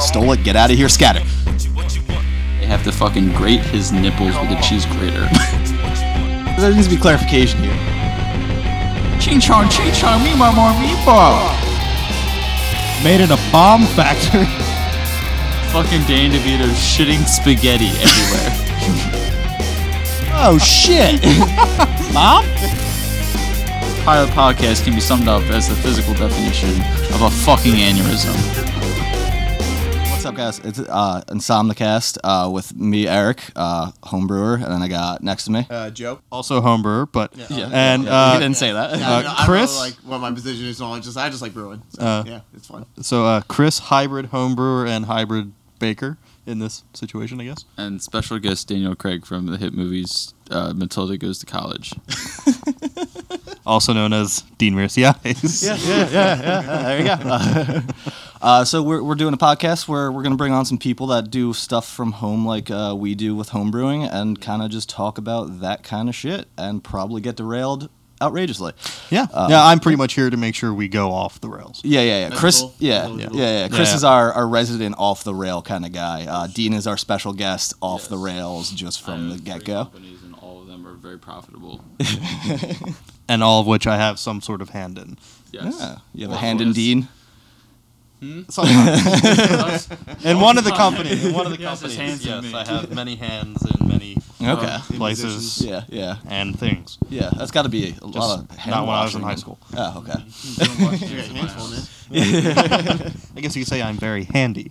Stole it. Get out of here. Scatter. They have to fucking grate his nipples with a cheese grater. There needs to be clarification here. ching chong, ching chong, me more meatball. Made in a bomb factory. Fucking Danny DeVito shitting spaghetti everywhere. Oh shit. Mom? Pilot podcast can be summed up as the physical definition of a fucking aneurysm. What's up, guys? It's uh, Insomnicast uh, with me, Eric, uh, homebrewer, and then I got next to me. Uh, Joe. Also homebrewer, but Yeah. and he uh, didn't say that. Yeah, I don't know- I don't Chris? know, like what my position is on. Just I just like brewing. So, Uh, yeah, it's fun. so uh, Chris hybrid homebrewer and hybrid baker in this situation, I guess. And special guest Daniel Craig from the hit movies uh, Matilda Goes to College. Also known as Dean Merciades. yeah, yeah, yeah, yeah. There you go. Uh, so we're, we're doing a podcast where we're going to bring on some people that do stuff from home like uh, we do with homebrewing and kind of just talk about that kind of shit and probably get derailed outrageously. Yeah, Uh, yeah. I'm pretty much here to make sure we go off the rails. Yeah, yeah, yeah. That's Chris, cool. yeah, yeah, yeah, Chris Yeah. is our, our resident off the rail kind of guy. Uh, Dean is our special guest off the rails just from the get go. companies and all of them are very profitable. and all of which I have some sort of hand in. Yes. Yeah, you have a hand in yes. Dean. Hmm? Sometimes. in one of the companies, in one of the Yes, companies, hands in yes. I have many hands in many uh, Okay. places Yeah, yeah, and things. yeah. That's got to be a lot of hand not when I was in high school. Oh, okay. You got hands full, man. I guess you could say I'm very handy.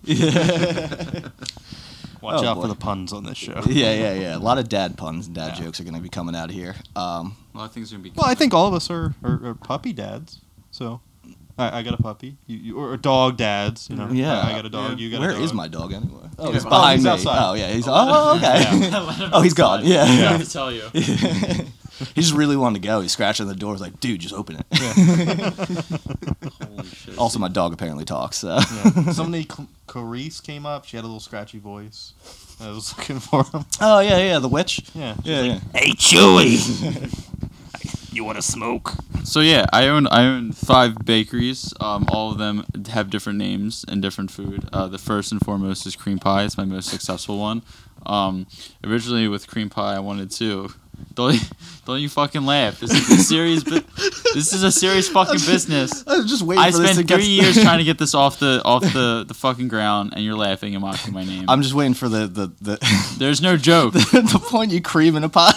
Watch Oh, out boy. for the puns on this show. Yeah, yeah, yeah. A lot of dad puns and dad Yeah. jokes are going to be coming out of here. Um, A lot of things are gonna be. Well, I think all of us are, are, are puppy dads. So, I, I got a puppy, you, you, or dog dads. You know, Yeah. I, I got a dog. Yeah. You got where a dog. is my dog anyway? Oh, Yeah, he's oh, behind he's me. outside. Oh, yeah. He's oh, okay. oh, he's gone. Yeah. I have to tell you. He just really wanted to go. He's scratching the door. He's like, dude, just open it. Holy shit. also, my dog apparently talks. So. Yeah. Somebody, Cl- Clarice came up. She had a little scratchy voice. I was looking for him. Oh yeah, yeah. The witch. Yeah. Yeah, yeah. Hey, Chewy. you want to smoke? So yeah, I own I own five bakeries. Um, all of them have different names and different food. Uh, the first and foremost is cream pie. It's my most successful one. Um, originally with cream pie, I wanted to. Don't don't you fucking laugh. This is a serious. Bu- this is a serious fucking business. I was just waiting I spent get. three years trying to get this off the off the, the fucking ground, and you're laughing and mocking my name. I'm just waiting for the the the, There's no joke. the point you cream in a pie.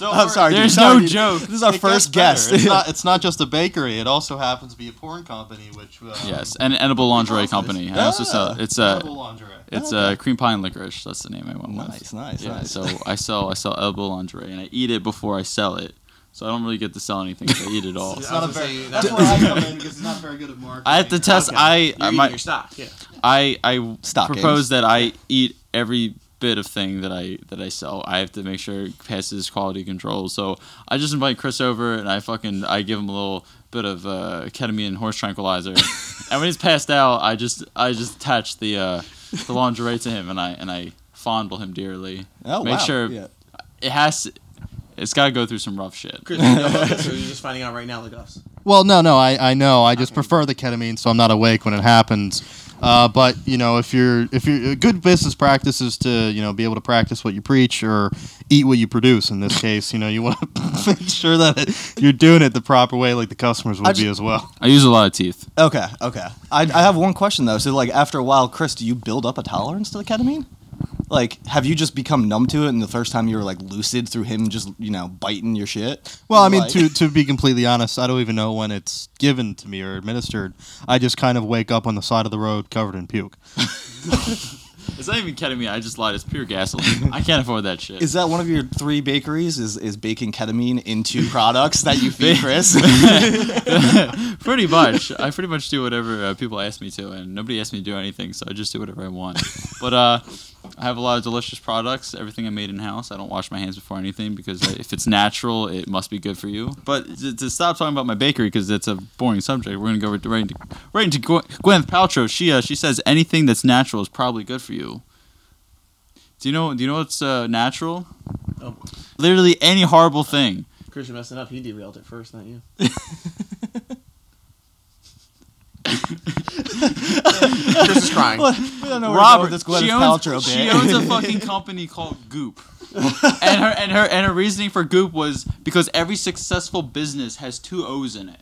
I'm sorry. dude. There's Sorry, no dude. joke. This is our It first guest. It's not. It's not just a bakery. It also happens to be a porn company, which uh, Yes, an edible lingerie company. I also sell. It's a edible lingerie. It's a cream pie and licorice. That's the name I went with. nice, nice, Yeah, nice. so I sell I sell edible lingerie and I eat it before I sell it. So I don't really get to sell anything. I eat it all. It's not a very. That's that- where I come in because it's not very good at marketing. I have to test. Okay. I You're I eating my, your stock. Yeah. I I Stock propose that I eat every bit of thing that I that I sell. I have to make sure it passes quality control. So I just invite Chris over and I fucking I give him a little bit of uh, ketamine and horse tranquilizer. and when he's passed out, I just I just attach the uh, the lingerie to him and I and I fondle him dearly. oh make wow. sure Yeah. it has. It's got to go through some rough shit. Chris, you know this, or you're just finding out right now like us? Well, no, no, I, I know. I just prefer the ketamine, so I'm not awake when it happens. Uh, but you know, if you're if you're a good business practice is to you know be able to practice what you preach or eat what you produce. In this case, you know, you want to make sure that it, you're doing it the proper way, like the customers would I be ju- as well. I use a lot of teeth. Okay, okay. I, I have one question though. So like after a while, Chris, do you build up a tolerance to the ketamine? Like, have you just become numb to it, and the first time you were like lucid through him just you know biting your shit? Well, I mean, Like- to to be completely honest, I don't even know when it's given to me or administered. I just kind of wake up on the side of the road covered in puke. It's not even ketamine. I just lied. It's pure gasoline. I can't afford that shit. Is that one of your three bakeries? Is is baking ketamine into products that you feed Chris? pretty much. I pretty much do whatever uh, people ask me to, and nobody asks me to do anything, so I just do whatever I want. But uh, I have a lot of delicious products. Everything I made in house. I don't wash my hands before anything because if it's natural, it must be good for you. But to, to stop talking about my bakery because it's a boring subject, we're gonna go right, right into right into Gwyneth Paltrow. She uh, she says anything that's natural is probably good for you. Do you know? Do you know what's uh, natural? Oh, Literally any horrible thing. Chris, you're messing up. He derailed it first, not you. Chris is crying. we don't know where Robert, to go with this Gwyneth she owns, Paltrow she owns a fucking company called Goop. and her and her and her reasoning for Goop was because every successful business has two O's in it.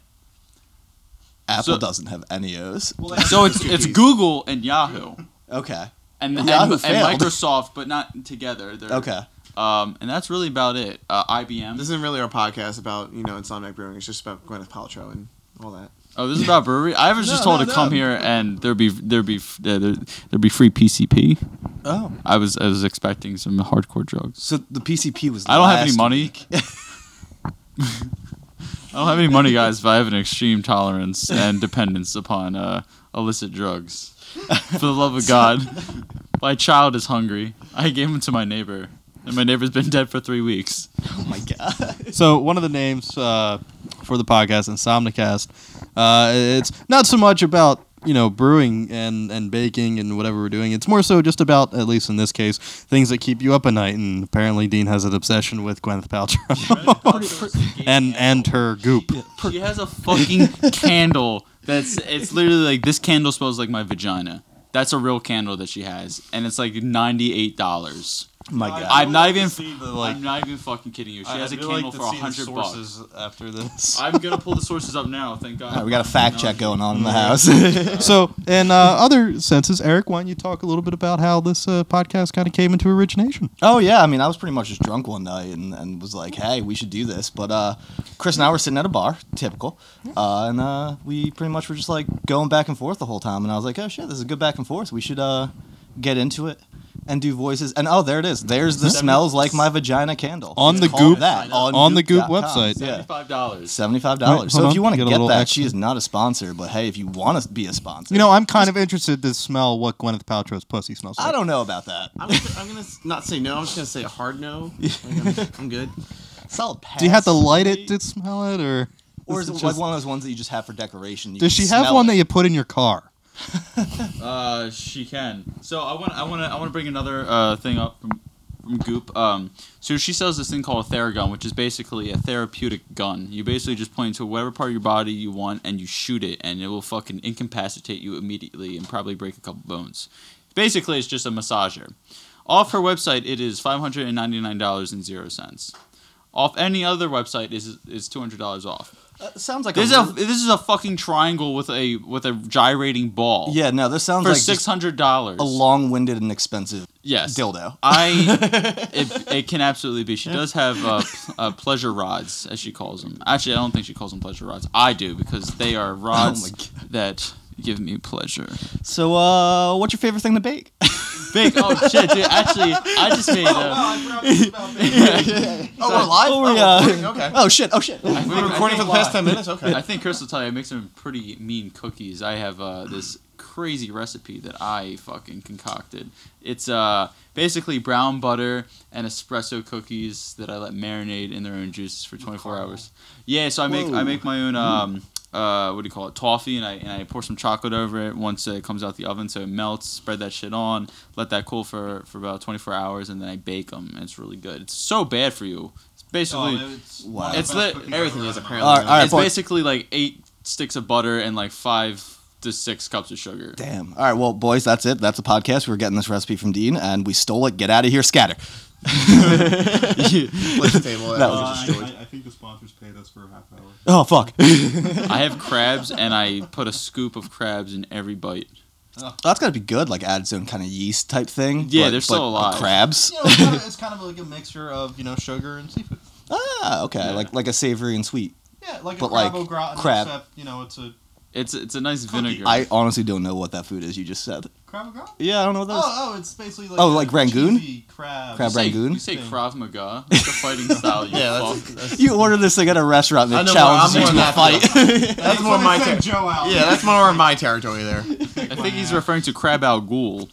Apple so- doesn't have any O's. So it's it's Google and Yahoo. Okay. And, and, Yahoo and failed. Microsoft, but not together. They're, Okay. Um, and that's really about it. Uh, IBM. This isn't really our podcast about you know Insomniac Brewing. It's just about Gwyneth Paltrow and all that. Oh, this is about brewery. I was just No, told no, to come no. here and there'd be there'd be uh, there, there'd be free PCP. Oh. I was I was expecting some hardcore drugs. So the PCP was. I don't have any last money. week. I don't have any money, guys, but I have an extreme tolerance and dependence upon uh, illicit drugs. For the love of God, my child is hungry. I gave him to my neighbor, and my neighbor's been dead for three weeks. Oh my god. So one of the names uh, for the podcast, Insomnicast, uh, it's not so much about you know brewing and and baking and whatever we're doing. It's more so just about, at least in this case, things that keep you up at night. And apparently, Dean has an obsession with Gwyneth Paltrow and and her goop. She has a fucking candle that's it's literally like this candle smells like my vagina. That's a real candle that she has, and it's like ninety eight dollars. My god. I'm not even. like- I'm not even fucking kidding you. She has a candle for a hundred bucks. after this. I'm gonna pull the sources up now. Thank God. All right, we got a fact check going on in the house. So, in uh, other senses, Eric, why don't you talk a little bit about how this uh, podcast kind of came into origination? oh yeah, I mean, I was pretty much just drunk one night and, and was like, hey, we should do this. But uh, Chris and I were sitting at a bar, typical, uh, and uh, we pretty much were just like going back and forth the whole time. And I was like, oh shit, this is a good back and forth. We should uh, get into it and do voices. And oh, there it is. There's the mm-hmm. smells like my vagina candle On It's the Goop- that on the Goop website. Yeah. Seventy-five dollars. Seventy-five dollars. hold So if you want to get get that, extra. she is not a sponsor. But hey, if you want to be a sponsor, You know, I'm kind of interested to smell what Gwyneth Paltrow's pussy smells like. I don't know about that. I'm gonna, I'm gonna not say no. I'm just gonna say a hard no. Like, I'm, I'm good. Solid pass. Do you have to light it to smell it, or or is it just- like one of those ones that you just have for decoration? You does she have one it? that you put in your car? Uh, she can. So I want I want to I want to bring another uh thing up from from Goop. Um, so she sells this thing called a Theragun, which is basically a therapeutic gun. You basically just point to whatever part of your body you want and you shoot it, and it will fucking incapacitate you immediately and probably break a couple bones. Basically, it's just a massager. Off her website, it is five hundred and ninety nine dollars and zero cents. Off any other website is is two hundred dollars off. Uh, sounds like This is a, a this is a fucking triangle with a with a gyrating ball. yeah. No, this sounds for like six hundred dollars. a long-winded and expensive yes dildo. I it, it can absolutely be. She does have uh, uh, pleasure rods, as she calls them. Actually, I don't think she calls them pleasure rods. I do because they are rods Oh that give me pleasure. So, uh, what's your favorite thing to bake? Big oh shit, dude! Actually, I just made. Uh, Oh, we're live. Oh, we, we're uh. Okay. Oh shit! Oh shit! We've been recording for the past ten minutes. Okay. I think Chris will tell you I make some pretty mean cookies. I have uh, this crazy recipe that I fucking concocted. It's uh, basically brown butter and espresso cookies that I let marinate in their own juices for 24 hours. Yeah, so I make I make my own um, uh, what do you call it toffee and I and I pour some chocolate over it once it comes out the oven so it melts. Spread that shit on, let that cool for for about 24 hours, and then I bake them. And it's really good. It's so bad for you. It's basically. Wow. It's lit- Everything is apparently. All right, all right, it's boy. basically like eight sticks of butter and like five to six cups of sugar. Damn. All right, well, boys, that's it. That's a podcast. We're getting this recipe from Dean, and we stole it. Get out of here, scatter. Place the table. That That was was destroyed. I think the sponsors paid us for a half hour. Oh fuck. I have crabs and I put a scoop of crabs in every bite. That's got to be good. Like add its own kind of yeast type thing. Yeah, but- they're still but alive. Crabs. You know, it's, kind of, it's kind of like a mixture of you know sugar and seafood. ah, okay. Yeah. Like like a savory and sweet. Yeah, like But, a like, crab au gratin, crab. except you know it's a It's it's a nice vinegar. I honestly don't know what that food is. You just said. Crab au gratin. Yeah, I don't know what that is. Oh, oh, it's basically like Oh, like Rangoon? cheesy crab. Crab you say, Rangoon? You say thing. Krav Maga, like the fighting style. You Yeah, fuck. that's, that's, You order this thing at a restaurant I and know it challenges I'm you to more a fight. that's more my ter- Joe out. yeah, that's more my territory there. I think he's referring to Crab Al Ghul,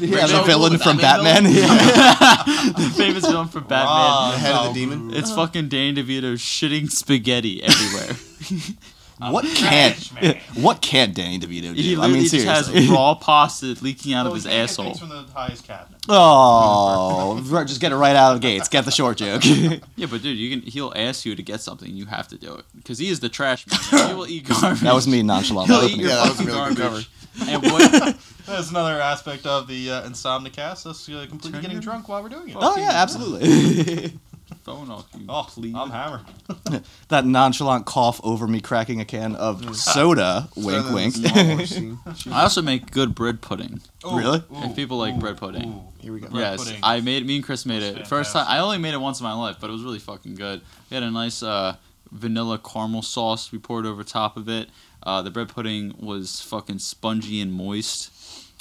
yeah, the Joe villain Wood, from Batman Batman. Yeah. the famous villain from Batman. Ah, The head of the demon. It's fucking Danny DeVito shitting spaghetti everywhere. What can't what can't Danny DeVito do? he I literally mean, just has seriously. raw pasta leaking out Well, of his you can't get asshole. from the highest cabinet. Oh, just get it right out of the gates. Get the short joke. Yeah, but dude, you can. He'll ask you to get something. You have to do it because he is the trash man. he will eat garbage. that was me nonchalant. He'll eat your it. Yeah, that was fucking really good garbage. and what That's another aspect of the uh, Insomnicast. Us uh, completely Turn getting your- drunk while we're doing it. Oh yeah, absolutely. Phone off you, Oh, please. I'm hammered. that nonchalant cough over me cracking a can of soda. Wink, wink. I also make good bread pudding. Really? If people like bread pudding. Here we go. Bread yes, pudding. I made. Me and Chris made it That's first time. fantastic. I only made it once in my life, but it was really fucking good. We had a nice uh, vanilla caramel sauce we poured over top of it. Uh, the bread pudding was fucking spongy and moist.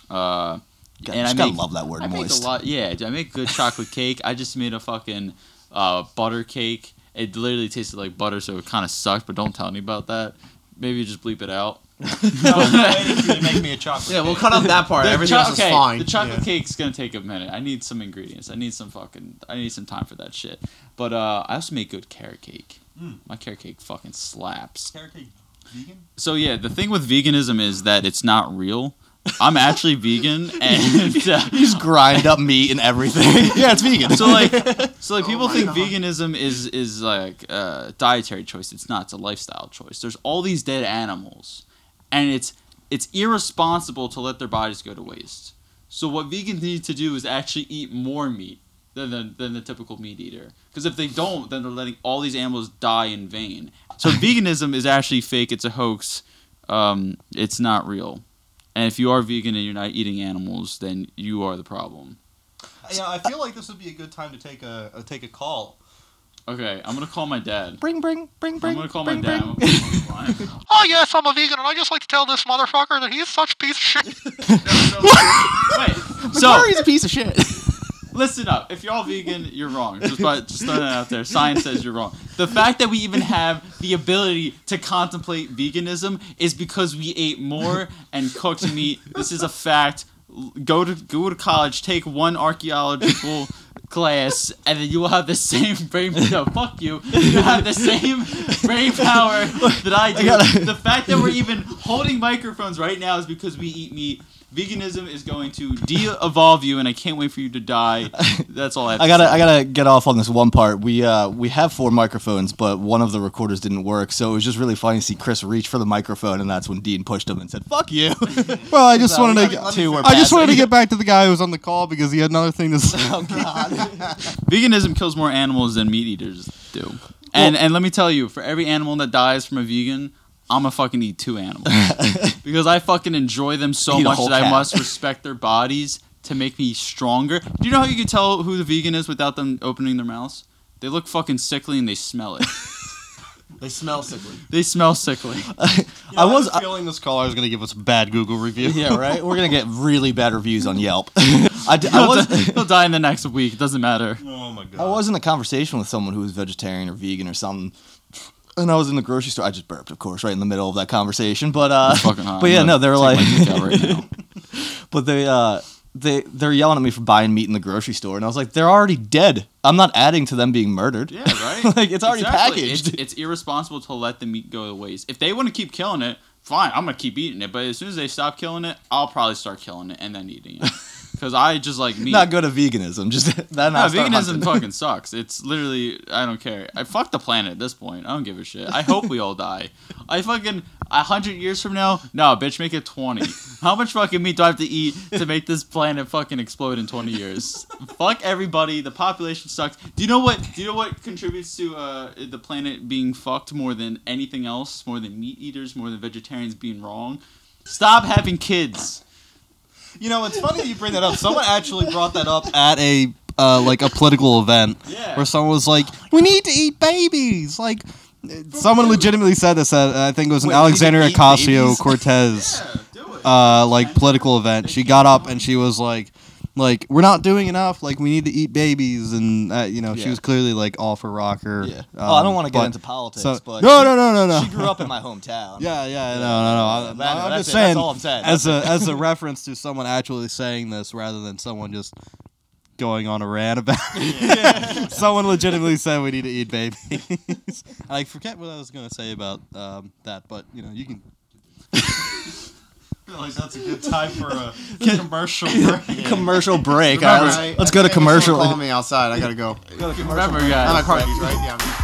Uh, God, and I just gotta make, love that word I make moist. a lot. Yeah, I make good chocolate cake. I just made a fucking uh, butter cake. It literally tasted like butter, so it kind of sucked. But don't tell me about that. Maybe just bleep it out. waiting for you to make me a chocolate. Yeah, we'll cut out that part. The Everything cho- else is okay, fine. The chocolate Yeah. cake's gonna take a minute. I need some ingredients. I need some fucking. I need some time for that shit. But uh, I also make good carrot cake. Mm. My carrot cake fucking slaps. Carrot cake vegan? So yeah, the thing with veganism is that it's not real. I'm actually vegan, and uh, You just grind up meat and everything. yeah, it's vegan. so like, so like Oh people my think God. veganism is is like a dietary choice. It's not. It's a lifestyle choice. There's all these dead animals, and it's it's irresponsible to let their bodies go to waste. So what vegans need to do is actually eat more meat than the, than the typical meat eater. Because if they don't, then they're letting all these animals die in vain. So veganism is actually fake. It's a hoax. Um, it's not real. And if you are vegan and you're not eating animals, then you are the problem. Yeah, I feel like this would be a good time to take a, uh take a call. Okay, I'm gonna call my dad. bring, bring, bring, bring. I'm gonna call bring, my dad. bring. I'm gonna put him on the line. Oh yes, I'm a vegan, and I just like to tell this motherfucker that he's such a piece of shit. Wait, so Macquarie's a piece of shit. Listen up. If you're all vegan, you're wrong. Just, by, just throwing that out there. Science says you're wrong. The fact that we even have the ability to contemplate veganism is because we ate more and cooked meat. This is a fact. Go to go to college, take one archaeological class, and then you will have the same brain. No, fuck you. You have the same brain power that I do. gotta- the fact that we're even holding microphones right now is because we eat meat. Veganism is going to de-evolve you, and I can't wait for you to die. That's all I. Have I gotta, say. I gotta get off on this one part. We, uh, we have four microphones, but one of the recorders didn't work, so it was just really funny to see Chris reach for the microphone, and that's when Dean pushed him and said, "Fuck you." Well, I just So, wanted let to. get- two were I just wanted to get back to the guy who was on the call because he had another thing to say. oh God. Veganism kills more animals than meat eaters do. And and let me tell you, for every animal that dies from a vegan, I'm gonna fucking eat two animals because I fucking enjoy them so Eat much whole that I must respect their bodies to make me stronger. Do you know how you can tell who the vegan is without them opening their mouths? They look fucking sickly and they smell it. They smell sickly. they smell sickly. I was, I feeling this caller is going to give us a bad Google review. yeah, right. We're gonna get really bad reviews on Yelp. I, d- I He'll, was, di- he'll die in the next week. It doesn't matter. Oh my god. I was in a conversation with someone who was vegetarian or vegan or something. And I was in the grocery store. I just burped, of course, right in the middle of that conversation. But uh, It's fucking hot. but yeah, no, they were take like, my dick out right but they uh, they they're yelling at me for buying meat in the grocery store, and I was like, they're already dead. I'm not adding to them being murdered. Yeah, right. Like, it's already packaged. It's, it's irresponsible to let the meat go to waste. If they want to keep killing it, fine. I'm gonna keep eating it. But as soon as they stop killing it, I'll probably start killing it and then eating it. Because I just like meat. Not good at veganism. Just that. No, veganism fucking sucks. It's literally I don't care. I fuck the planet at this point. I don't give a shit. I hope we all die. I fucking a hundred years from now, no, bitch, make it twenty. How much fucking meat do I have to eat to make this planet fucking explode in twenty years? fuck everybody. The population sucks. Do you know what? Do you know what contributes to uh, the planet being fucked more than anything else? More than meat eaters, more than vegetarians being wrong. Stop having kids. You know, it's funny that you bring that up. Someone actually brought that up at a uh, like a political event Yeah. where someone was like, "We need to eat babies." Like, someone legitimately said this. At, I think it was an Wait, we need to Alexandria Ocasio? Cortez it. uh, like political event. She got up and she was like, "Like, we're not doing enough. Like, we need to eat babies." And uh, you know, she Yeah. was clearly like all for rocker. Yeah. oh, I don't want to get but- into politics, So, but no, she- no, no, no, no. She grew up in my hometown. Yeah, yeah, no, no, no. I, That- I'm that's just it. saying, That's all I'm saying. as a as a reference to someone actually saying this, rather than someone just going on a rant about it. someone legitimately said we need to eat babies. I forget what I was going to say about um, that, but you know, you can. Feel like that's a good time for a commercial break. Commercial break. Remember, All right, let's, let's I go to think someone commercial. Calling me outside. I gotta go. Remember, I'm guys. at Cardi's, right? Yeah.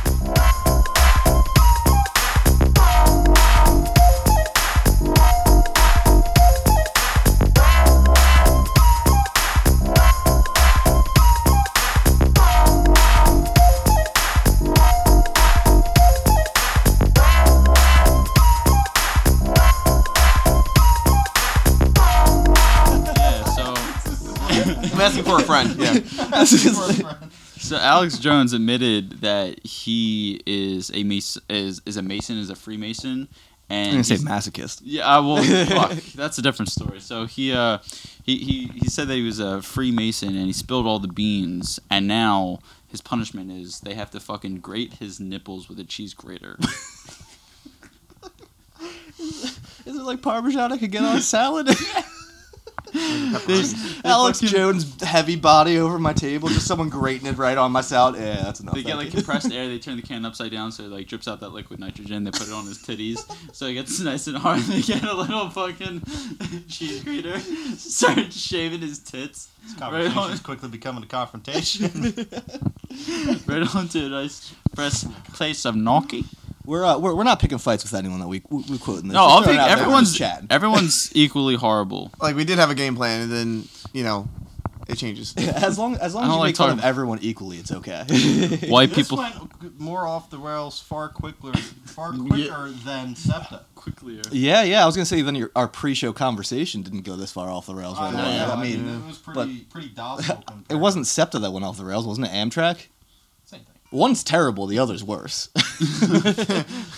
So Alex Jones admitted that he is a mason, is, is a mason, is a Freemason, and I'm gonna say masochist. Yeah, I will. fuck, that's a different story. So he, uh, he, he, he said that he was a Freemason and he spilled all the beans, and now his punishment is they have to fucking grate his nipples with a cheese grater. Is it like Parmesan I could get on a salad? Alex Jones' heavy body over my table, just someone grating it right on my salad. Yeah, that's enough. They get like compressed air. They turn the can upside down so it like drips out that liquid nitrogen. They put it on his titties so it gets nice and hard. They get a little fucking cheese grater. Start shaving his tits This Right conversation on. is quickly becoming a confrontation. right onto a nice fresh place of gnocchi. We're, uh, we're we're not picking fights with anyone that we we, we quoting this. No, I'll throwing think it out there, we're everyone's just chatting. everyone's equally horrible. Like we did have a game plan, and then you know, it changes. As long as long I as don't you like make fun of everyone equally, it's okay. White this people went more off the rails far quicker, far quicker than SEPTA. quickly. yeah, yeah. I was gonna say then your, our pre-show conversation didn't go this far off the rails. Right I, know, now. yeah, I mean, it was pretty pretty docile. it wasn't SEPTA that went off the rails, wasn't it? Amtrak. Same thing. One's terrible, the other's worse.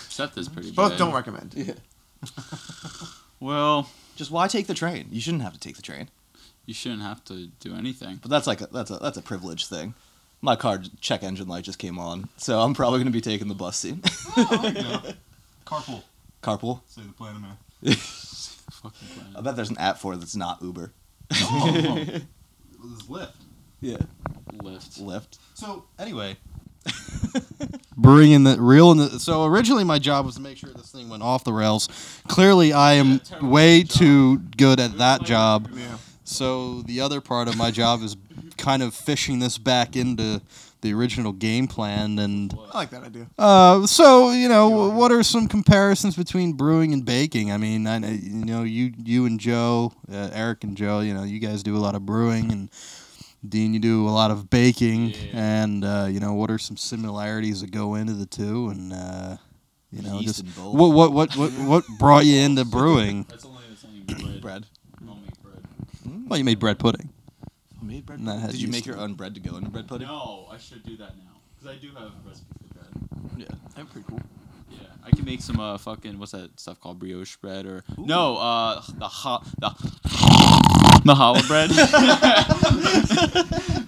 Septa's pretty Both bad. don't recommend. Well, Just why take the train? You shouldn't have to take the train. you shouldn't have to do anything. But that's like a, that's a that's a privilege thing. My car check engine light just came on, so I'm probably gonna be taking the bus soon. Oh, there you go. Carpool. Carpool. Say the planet man. Fucking I plan. bet there's an app for it that's not Uber. Oh, this is Lyft. Yeah. Lift. Lyft. So anyway, bringing the real in the so originally my job was to make sure this thing went off the rails clearly i am way too good at that job Yeah. so the other part of my job is kind of fishing this back into the original game plan and I like that idea. uh, so you know what are some comparisons between brewing and baking i mean I, you know you you and joe uh, eric and joe you know you guys do a lot of brewing and Dean, you do a lot of baking, Yeah. and uh, you know what are some similarities that go into the two, and uh, you know Yeast just in what what what what what brought you into brewing? That's only that's only bread. Bread. I don't make bread. Well, you made bread pudding. I Made bread. And that had Did you make your own bread to go into bread pudding? No, I should do that now because I do have a recipe for bread. Yeah, that's pretty cool. Yeah, I can make some uh fucking what's that stuff called brioche bread or no uh the hot the the challah bread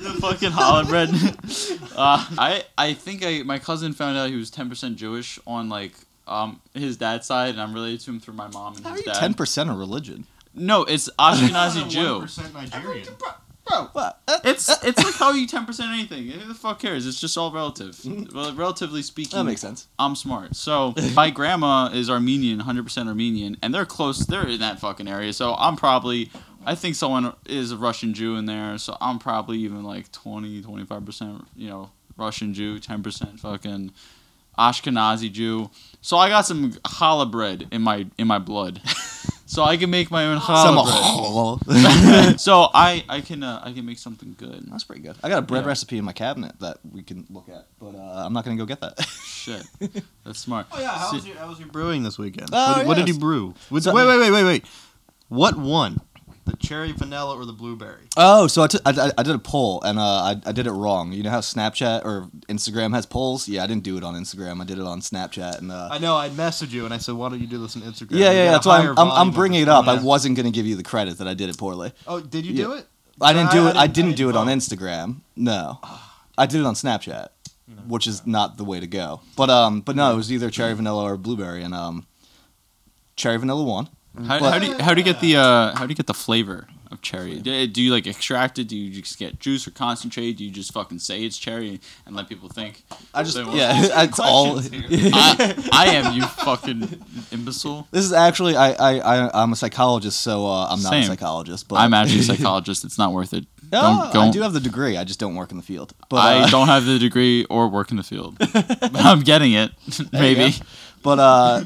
the fucking challah bread. Uh, I I think I my cousin found out he was ten percent Jewish on like um his dad's side and I'm related to him through my mom and How are his you dad. ten percent of religion? no, it's Ashkenazi Jew. 1% Nigerian. Bro, what? Uh, It's it's like how you ten percent anything. Who the fuck cares? It's just all relative. Well, relatively speaking, that makes sense. I'm smart. So my grandma is Armenian, 100% Armenian, and they're close. They're in that fucking area. So I'm probably, I think someone is a Russian Jew in there. So I'm probably even like 20, 25%, you know, Russian Jew, 10% fucking Ashkenazi Jew. So I got some challah bread in my in my blood. So I can make my own Some challah bread. so I I can uh, I can make something good. That's pretty good. I got a bread Yeah. recipe in my cabinet that we can look at, but uh, I'm not gonna go get that. Shit, that's smart. Oh yeah, how See- was your how was your brewing this weekend? Oh, what, what did yes. you brew? Wait, So- wait, wait, wait, wait, wait. What won? The cherry vanilla or the blueberry? Oh, so I, t- I, I- I did a poll and uh, I, I did it wrong. You know how Snapchat or Instagram has polls? Yeah, I didn't do it on Instagram. I did it on Snapchat and uh, I know. I messaged you and I said, "Why don't you do this on Instagram?" yeah, yeah, yeah. That's why I'm, I'm, I'm bringing it up. I wasn't gonna give you the credit that I did it poorly. Oh, did you Yeah. do it? I didn't do I it. I didn't- didn't do it on Instagram. No, I did it on Snapchat, which is not the way to go. But um, but no, it was either cherry vanilla or blueberry, and um, cherry vanilla won. How, But- how do you, how do you get the uh, how do you get the flavor of cherry? Do, do you like extract it? Do you just get juice or concentrate? Do you just fucking say it's cherry and let people think? I just yeah, it's all. I, I am you fucking imbecile. This is actually I I I I'm a psychologist, so uh, I'm not Same. a psychologist. But I'm actually a psychologist. It's not worth it. Yeah, Don't, don't, I do have the degree. I just don't work in the field. But I uh, don't have the degree or work in the field, I'm getting it. Maybe. But uh,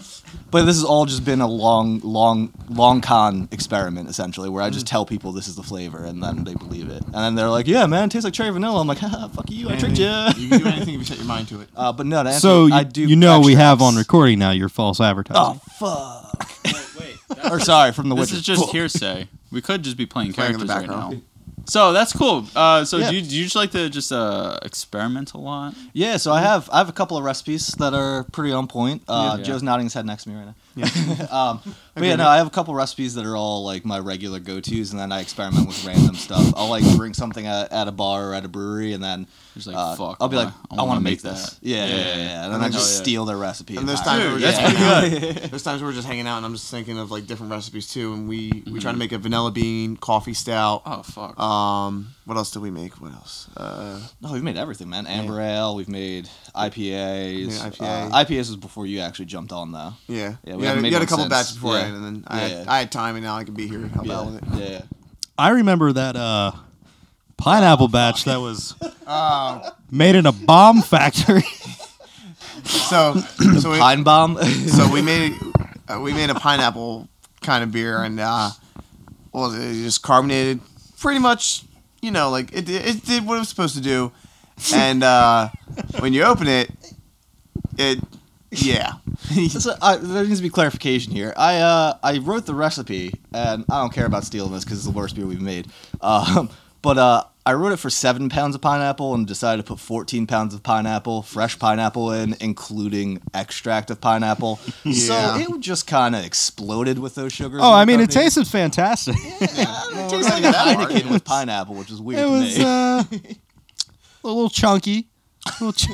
but this has all just been a long, long, long con experiment essentially, where I Mm. just tell people this is the flavor, and then they believe it, and then they're like, "Yeah, man, it tastes like cherry vanilla." I'm like, Haha, "Fuck you, I tricked you." You can do anything if you set your mind to it. Uh, but no, to answer, So you, I do. you know we have on recording now your false advertising. Oh fuck! Wait, wait. or sorry, from the This Witcher. is just hearsay. We could just be playing Playing in the characters right now. background. So that's cool. Uh, so Yeah. do, you, do you just like to just uh, experiment a lot? Yeah, so I have I have a couple of recipes that are pretty on point. Uh, Yeah. Joe's nodding his head next to me right now. um, but yeah, no, I have a couple recipes that are all like my regular go tos, and then I experiment with random stuff. I'll like bring something at, at a bar or at a brewery, and then Just like, uh, fuck, I'll be like, I I, want wanna make make this. that. Yeah, yeah, Yeah, yeah, yeah, yeah. yeah. And then I just yeah. steal their recipe. And there's times Dude, we're that's just pretty hanging out. There's times where we're just hanging out, and I'm just thinking of like different recipes too. And we we try to make a vanilla bean coffee stout. Oh fuck. Um, what else did we make? What else? Uh, No, we've made everything, man. Amber ale, we've made IPAs. Yeah, Uh, IPAs was before you actually jumped on, though. yeah, Yeah, you we had, made you had a couple since. batches before, Yeah. and then I, Yeah, had. I had time, and now I can be here and help out with it. Yeah, yeah. I remember that uh, pineapple batch that was Uh, made in a bomb factory. so so we, Pine bomb. so we made uh, we made a pineapple kind of beer, and uh, what was it? It just carbonated, pretty much. You know, like it it did what it was supposed to do, and uh, when you open it, it yeah. So, I, there needs to be clarification here. I uh, I wrote the recipe, and I don't care about stealing this because it's the worst beer we've made. Um, but uh, I wrote it for seven pounds of pineapple and decided to put 14 pounds of pineapple, fresh pineapple in, including extract of pineapple. Yeah. So it just kind of exploded with those sugars. oh, I mean, it tasted fantastic. It tastes like a Heineken with pineapple, which is weird It to was me. uh, a little chunky. A little ch-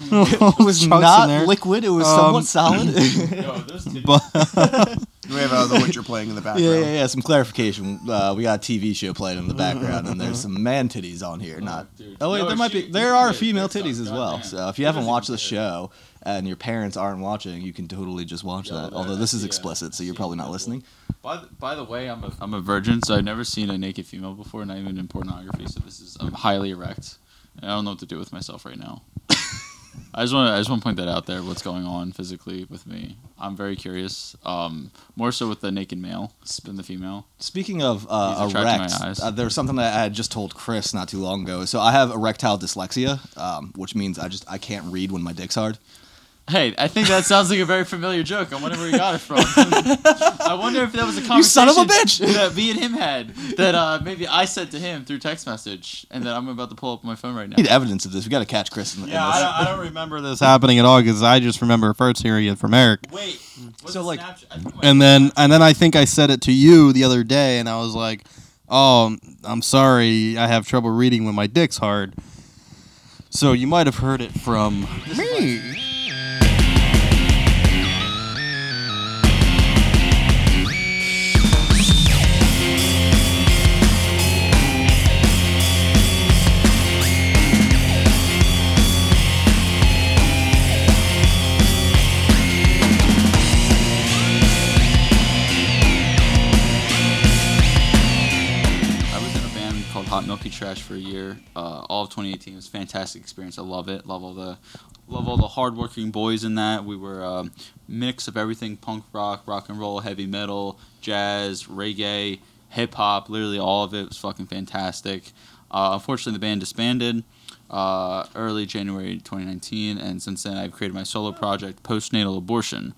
it was not liquid. It was Um, somewhat solid. But We have uh, The Witcher playing in the background. Yeah, yeah, yeah. Some clarification. Uh, we got a TV show playing in the background, and there's some man titties on here. Not. dude. Oh wait, No, there might she- be. There are did. female titties as well. Goddamn. So if you haven't watched the show and your parents aren't watching, you can totally just watch Yeah, that. that- Although this is yeah, explicit, so you're probably not listening. By the, by the way, I'm a, I'm a virgin, so I've never seen a naked female before, not even in pornography. So this is I'm highly erect. I don't know what to do with myself right now. I just want to I just want to point that out there. What's going on physically with me? I'm very curious. Um, more so with the naked male than the female. Speaking of uh, He's erect, uh, there was something that I had just told Chris not too long ago. So I have erectile dyslexia, um, which means I just I can't read when my dick's hard. Hey, I think that sounds like a very familiar joke. I wonder where he got it from. I wonder if that was a conversation You son of a bitch! that me and him had that uh, maybe I said to him through text message, and that I'm about to pull up my phone right now. I need evidence of this. We got to catch Chris in, in yeah, this. I don't, I don't remember this happening at all because I just remember first hearing it from Eric. Wait, what's So, like- Snapchat? I think my- and then and then I think I said it to you the other day, and I was like, "Oh, I'm sorry, I have trouble reading when my dick's hard." So you might have heard it from me. For a year. Uh, all of 2018 it was fantastic experience. I love it. Love all the love all the hardworking boys in that. We were a mix of everything: punk rock, rock and roll, heavy metal, jazz, reggae, hip hop. Literally all of it was fucking fantastic. Uh, unfortunately, the band disbanded uh, early January 2019, and since then I've created my solo project, Postnatal Abortion.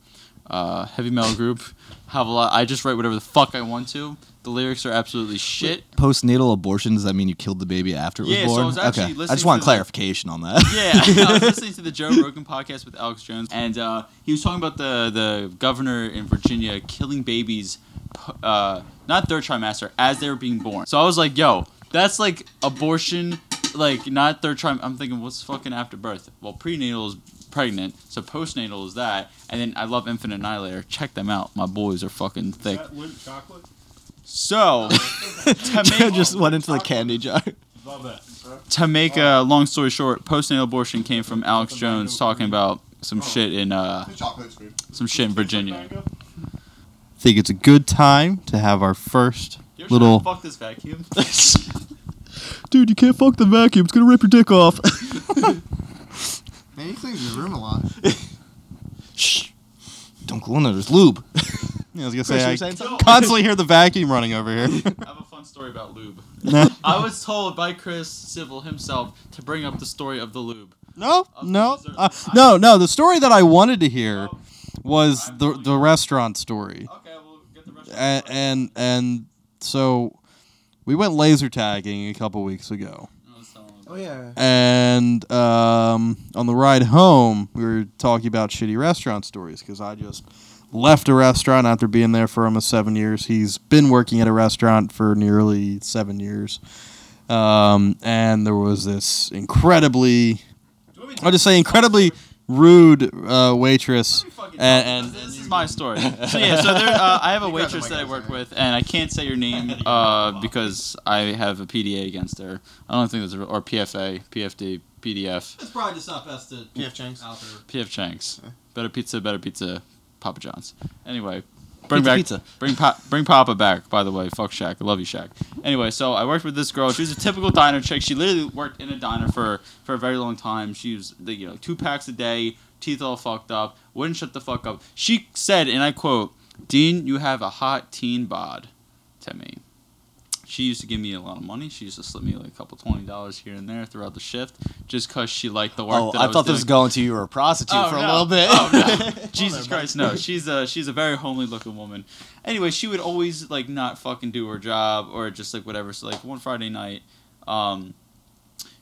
Uh, heavy metal group. Have a lot. I just write whatever the fuck I want to. The lyrics are absolutely shit. Postnatal abortion does that mean you killed the baby after it was Yeah, so I born? was actually okay, I listening just want to the- clarification on that. Yeah, I was listening to the Joe Rogan podcast with Alex Jones, and uh, he was talking about the the governor in Virginia killing babies, uh, not third trimester, as they were being born. So I was like, yo, that's like abortion, like not third trim. I'm thinking, what's fucking after birth? Well, prenatal is pregnant, so postnatal is that, and then I love Infinite Annihilator. Check them out, my boys are fucking thick. chocolate? So to make just went into the candy jar. Love that. to make a long story short, postnatal abortion came from Alex Jones talking about some shit in uh some shit in Virginia. I think it's a good time to have our first little. fuck this vacuum. Dude, you can't fuck the vacuum. It's gonna rip your dick off. Man, he cleans his room a lot. Shh. Don't go in there. There's lube. I was gonna Chris, say were I saying something? constantly hear the vacuum running over here. I have a fun story about lube. I was told by Chris Civil himself to bring up the story of the lube. No, Of no, dessert. uh, no, no. The story that I wanted to hear was the the restaurant story, Okay, we'll get the rest. and and, and so we went laser tagging a couple weeks ago. Oh yeah. And um, on the ride home, we were talking about shitty restaurant stories because I just left a restaurant after being there for almost seven years. He's been working at a restaurant for nearly seven years. Um, and there was this incredibly, I'll just say, incredibly rude uh, waitress. And, and this is my story. So yeah, so there, uh, I have a waitress that I work with, and I can't say your name uh, because I have a PDA against her. I don't think there's a, or PFA, PFD, PDF, It's probably just not best to PF Chang's. out there. PF Chang's. Better pizza, better pizza, Papa John's. Anyway, bring Pizza, back pizza. bring pa- bring Papa back. By the way, fuck Shaq. I love you, Shaq. Anyway, so I worked with this girl. She was a typical diner chick. She literally worked in a diner for for a very long time. She was the- you know two packs a day, teeth all fucked up, wouldn't shut the fuck up. She said, and I quote, "Dean, you have a hot teen bod," to me. She used to give me a lot of money. She used to slip me like a couple twenty dollars here and there throughout the shift, just cause she liked the work. Oh, that I, was thought this was going to you were a prostitute Oh, for a little bit. Oh, no. Jesus Christ, no. She's a she's a very homely looking woman. Anyway, she would always like not fucking do her job or just like whatever. So like one Friday night, um,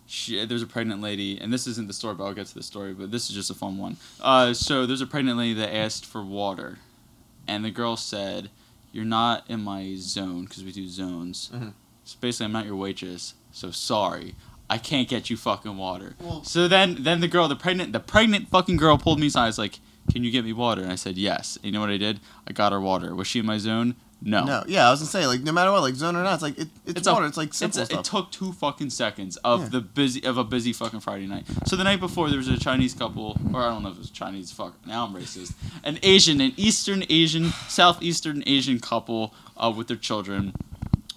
she, there's a pregnant lady, and this isn't the story, but I'll get to the story. But this is just a fun one. Uh, so there's a pregnant lady that asked for water, and the girl said, "You're not in my zone because we do zones. Mhm. So basically, I'm not your waitress. So sorry." I can't get you fucking water. Well- so then, then the girl, the pregnant, the pregnant fucking girl pulled me aside. I Was like, "Can you get me water?" And I said, "Yes." And you know what I did? I got her water. Was she in my zone? No. No, yeah, I was gonna say like no matter what, like zone or not, it's like it, it's, It's a- it's like It's simple a- stuff. it took two fucking seconds of Yeah. the busy of a busy fucking Friday night. So the night before there was a Chinese couple, or I don't know if it was Chinese. Fuck, now I'm racist. An Asian, an Eastern Asian, Southeastern Asian couple uh, with their children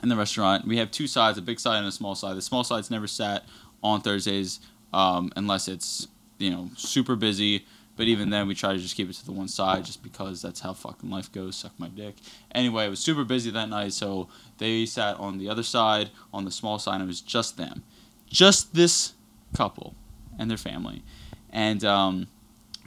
in the restaurant. We have two sides, a big side and a small side. The small side's never sat on Thursdays um, unless it's you know super busy. But even then, we try to just keep it to the one side, just because that's how fucking life goes. Suck my dick. Anyway, it was super busy that night, so they sat on the other side, on the small side. And it was just them, just this couple and their family, and um,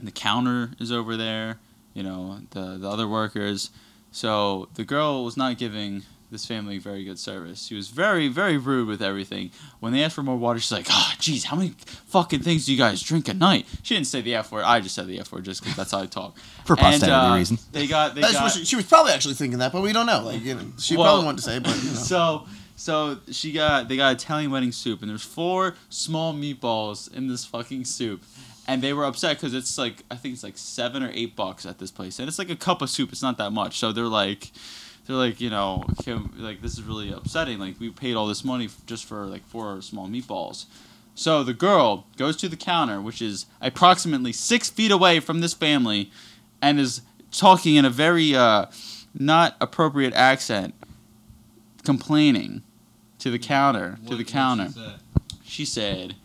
the counter is over there. You know, the the other workers. So the girl was not giving this family very good service. She was very, very rude with everything. When they asked for more water, she's like, "Oh, geez, how many fucking things do you guys drink a night?" She didn't say the f word. I just said the f word just because that's how I talk. For posterity and, uh, reasons. They got. They got. she, she was probably actually thinking that, but we don't know. Like you know, she Well- probably wanted to say, but you know. So so she got they got Italian wedding soup and there's four small meatballs in this fucking soup. And they were upset because it's like I think it's like seven or eight bucks at this place, and it's like a cup of soup. It's not that much, so they're like, they're like, you know, can, like this is really upsetting. Like we paid all this money just for like four small meatballs. So the girl goes to the counter, which is approximately six feet away from this family, and is talking in a very uh, not appropriate accent, complaining to the counter, to the counter. She said,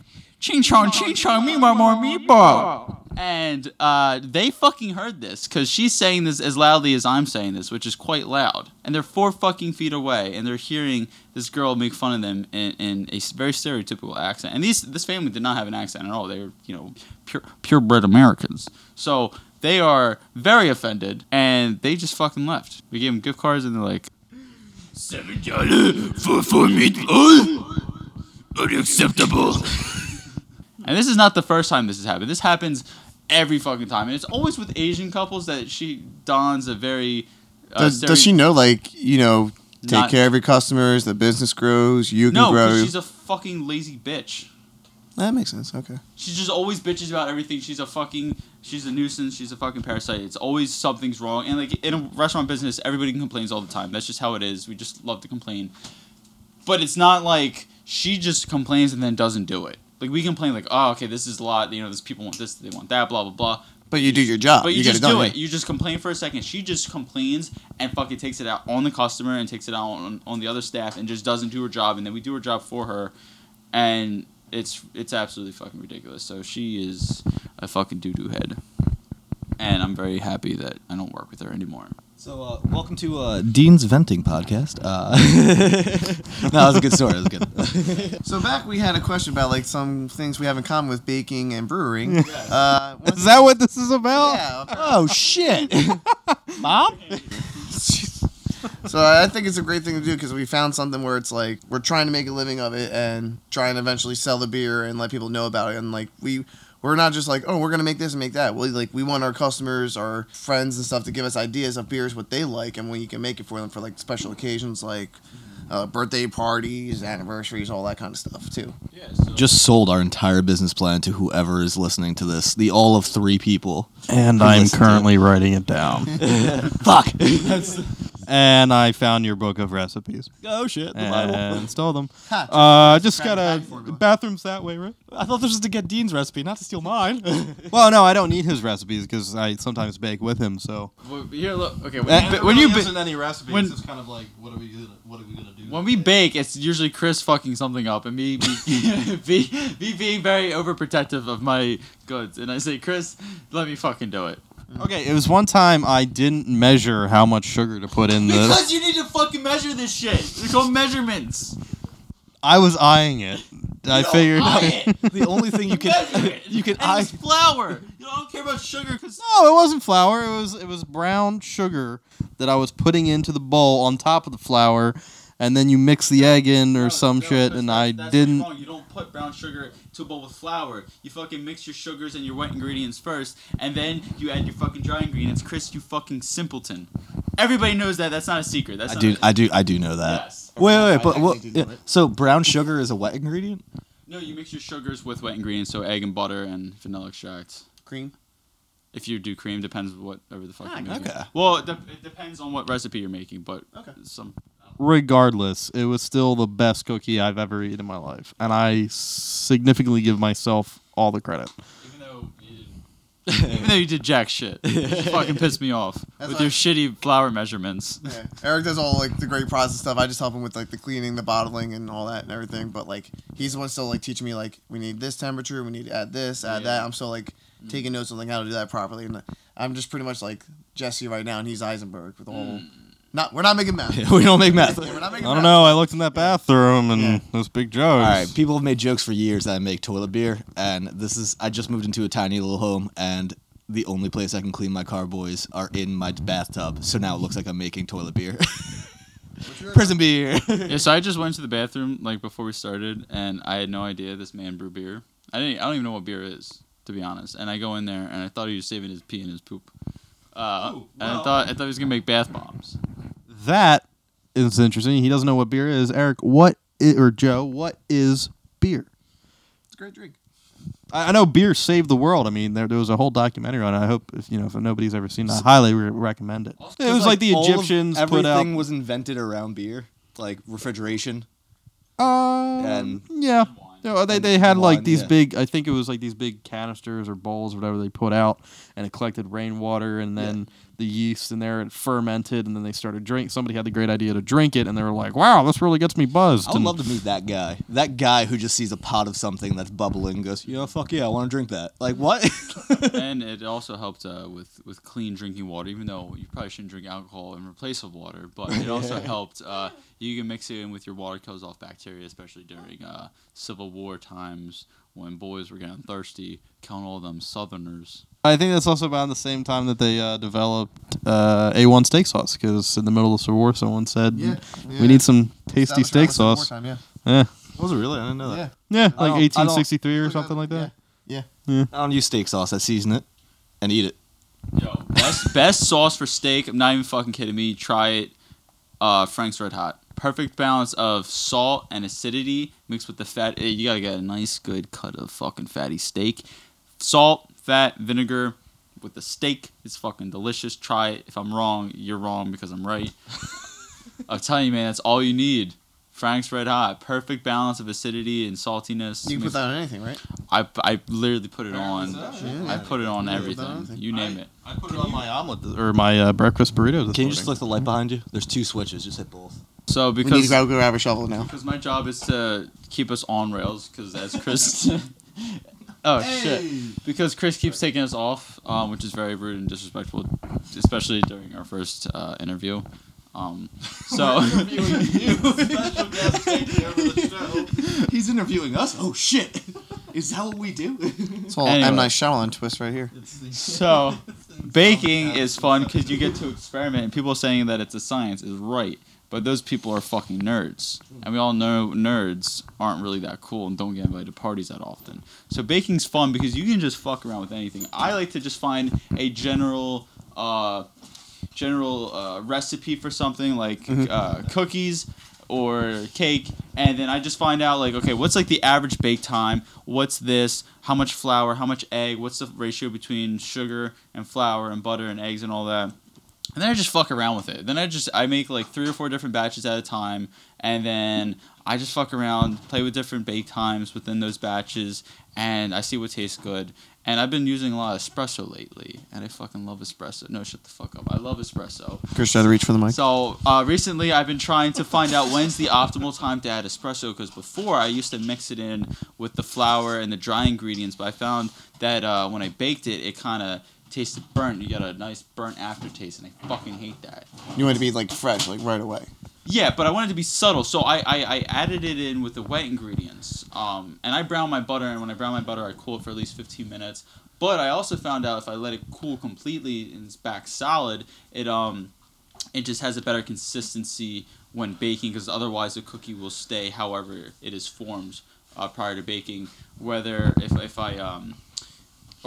"Ching chong, ching chong, me want more meatball." And uh, they fucking heard this because she's saying this as loudly as I'm saying this, which is quite loud. And they're four fucking feet away, and they're hearing this girl make fun of them in, in a s- very stereotypical accent. And these this family did not have an accent at all. They were, you know, pure purebred Americans. So they are very offended, and they just fucking left. We gave them gift cards, and they're like, seven dollar for four meatballs, unacceptable. And this is not the first time this has happened. This happens every fucking time, and it's always with Asian couples that she dons a very. Uh, does, stere- does she know like you know take Not- care of your customers, the business grows, you can No, grow. because she's a fucking lazy bitch. that makes sense. Okay. She just always bitches about everything. She's a fucking. She's a nuisance. She's a fucking parasite. It's always something's wrong. And like in a restaurant business, everybody complains all the time. That's just how it is. We just love to complain. But it's not like she just complains and then doesn't do it. Like we complain like, oh, okay, this is a lot. You know, this people want this, they want that, blah blah blah. But you do your job. But you, get just do it. You just complain for a second. She just complains and fucking takes it out on the customer and takes it out on, on the other staff and just doesn't do her job. And then we do her job for her, and it's it's absolutely fucking ridiculous. So she is a fucking doo doo head, and I'm very happy that I don't work with her anymore. So, uh, welcome to uh, Dean's Venting Podcast. Uh, no, that was a good story. That was good. So back we had a question about like some things we have in common with baking and brewing. Uh, Is that what this is about? Yeah. oh shit, mom! so I think it's a great thing to do because we found something where it's like we're trying to make a living of it and try and eventually sell the beer and let people know about it. And like we, we're not just like, oh, we're gonna make this and make that. We like we want our customers, our friends and stuff to give us ideas of beers what they like and when you can make it for them for like special occasions like. Uh, birthday parties, anniversaries, all that kind of stuff too. Yeah, so Just sold our entire business plan to whoever is listening to this. The all of three people. And I'm listened to it? currently writing it down. Fuck. And I found your book of recipes oh shit. The Bible. and stole them. Ha, Uh, just gotta a bag for me. bathrooms that way, right? I thought this was to get Dean's recipe, not to steal mine. Well, no, I don't need his recipes because I sometimes bake with him. So well, here, look. Okay, when, Uh, you, there ba- when you ba- isn't any recipes. when- it's kind of like, what are we gonna, what are we gonna do? when we bake, it's usually Chris fucking something up and me me, me, me being very overprotective of my goods, and I say, Chris, let me fucking do it. Mm. okay, it was one time I didn't measure how much sugar to put in the. Because you need to fucking measure this shit. They're called measurements. I was eyeing it. I figured. Eye it. the only thing you can Measure it. you can And eye it's flour. You know, I don't care about sugar because No, it wasn't flour. It was it was brown sugar that I was putting into the bowl on top of the flour, and then you mix the egg in or some shit, and I didn't. You don't put brown sugar to a bowl with flour. You fucking mix your sugars and your wet ingredients first, and then you add your fucking dry ingredients. Chris, you fucking simpleton. Everybody knows that. That's not a secret. That's I not do a- I do I do know that. Yes. Wait, wait, wait, but what, actually do know it. so brown sugar is a wet ingredient? No, you mix your sugars with wet ingredients, so egg and butter and vanilla extract. Cream. If you do cream, depends whatever the fuck ah, you're making. okay. Well, it, de- it depends on what recipe you're making, but Okay. some. Regardless, it was still the best cookie I've ever eaten in my life, and I significantly give myself all the credit. Even though you did, even though you did jack shit, you fucking pissed me off That's with why- your shitty flour measurements. Yeah. Eric does all like the great process stuff. I just help him with like the cleaning, the bottling, and all that and everything. But like he's the one still like teaching me like we need this temperature, we need to add this, add Yeah. that. I'm still like mm. taking notes on like how to do that properly. And I'm just pretty much like Jesse right now, and he's Heisenberg with the whole. Mm. Not we're not making math. we don't make math. Yeah, we're not I don't math. know. I looked in that bathroom and Yeah. those big jokes. All right, people have made jokes for years that I make toilet beer, and this is I just moved into a tiny little home, and the only place I can clean my carboys are in my bathtub. So now it looks like I'm making toilet beer, prison beer. yeah, so I just went to the bathroom like before we started, and I had no idea this man brew beer. I didn't. I don't even know what beer is, to be honest. And I go in there, and I thought he was saving his pee and his poop. Uh, Ooh, and I well. thought I thought he was gonna make bath bombs. That is interesting. He doesn't know what beer is. Eric, what i- or Joe, what is beer? It's a great drink. I I know beer saved the world. I mean, there, there was a whole documentary on it. I hope if you know if nobody's ever seen it, I highly re- recommend it. It was like, the all of- Egyptians put out. Everything was invented around beer, like refrigeration. Uh, and- yeah, No, they and they had like these yeah. big. I think it was like these big canisters or bowls or whatever they put out, and it collected rainwater, and then the yeast in there it fermented, and then they started drink. Somebody had the great idea to drink it, and they were like, "Wow, this really gets me buzzed." I would and- love to meet that guy. That guy who just sees a pot of something that's bubbling and goes, "You know, fuck yeah, I want to drink that." Like what? and it also helped uh, with with clean drinking water. Even though you probably shouldn't drink alcohol in replace of water, but it also helped. Uh, you can mix it in with your water, kills off bacteria, especially during uh, Civil War times when boys were getting thirsty, killing all them Southerners. I think that's also about the same time that they uh, developed uh, A1 steak sauce because in the middle of the Civil War, someone said, Yeah, "We need some tasty That was around steak the Civil War sauce." time, yeah. Yeah, Was it really? I didn't know that. Yeah. yeah, like don't- I don't- 1863 or something like that. Yeah. I don't use steak sauce. I season it and eat it. Yo, best best sauce for steak. I'm not even fucking kidding me. Try it. Uh, Frank's Red Hot. Perfect balance of salt and acidity mixed with the fat. You gotta get a nice, good cut of fucking fatty steak. Salt, fat, vinegar with the steak. It's fucking delicious. Try it. If I'm wrong, you're wrong because I'm right. I'm telling you, man, that's all you need. Frank's Red Hot. Perfect balance of acidity and saltiness. You can put that on anything, right? I, I literally put it on. Yeah. I put it on everything. You name it. I put it on my omelet or my uh, breakfast burrito. Can you just morning. flick the light behind you? There's two switches. Just hit both. So because We need because to go grab a shovel now. Because my job is to keep us on rails. Because as Chris, oh shit, because Chris keeps taking us off, um, which is very rude and disrespectful, especially during our first uh, interview. Um, so He's interviewing us. Oh shit! Is that what we do? It's all Anyway. M Night Shyamalan twist right here. so baking is fun because you get to experiment, and people saying that it's a science is right. But those people are fucking nerds, and we all know nerds aren't really that cool and don't get invited to parties that often. So baking's fun because you can just fuck around with anything. I like to just find a general, uh, general uh, recipe for something like uh, cookies or cake, and then I just find out like, okay, what's like the average bake time? What's this? How much flour? How much egg? What's the ratio between sugar and flour and butter and eggs and all that? And then I just fuck around with it. Then I just I make like three or four different batches at a time, and then I just fuck around, play with different bake times within those batches, and I see what tastes good. And I've been using a lot of espresso lately, and I fucking love espresso. No, shut the fuck up. I love espresso. Chris, try to reach for the mic. So uh, recently, I've been trying to find out when's the optimal time to add espresso. Because before, I used to mix it in with the flour and the dry ingredients, but I found that uh, when I baked it, it kind of tasted burnt. You got a nice burnt aftertaste, and I fucking hate that. You want it to be like fresh, like right away. Yeah, but I wanted to be subtle, so I, I, I added it in with the wet ingredients. Um, and I brown my butter, and when I brown my butter, I cool it for at least 15 minutes. But I also found out if I let it cool completely and it's back solid, it um, it just has a better consistency when baking, because otherwise the cookie will stay however it is formed uh, prior to baking. Whether if if I um,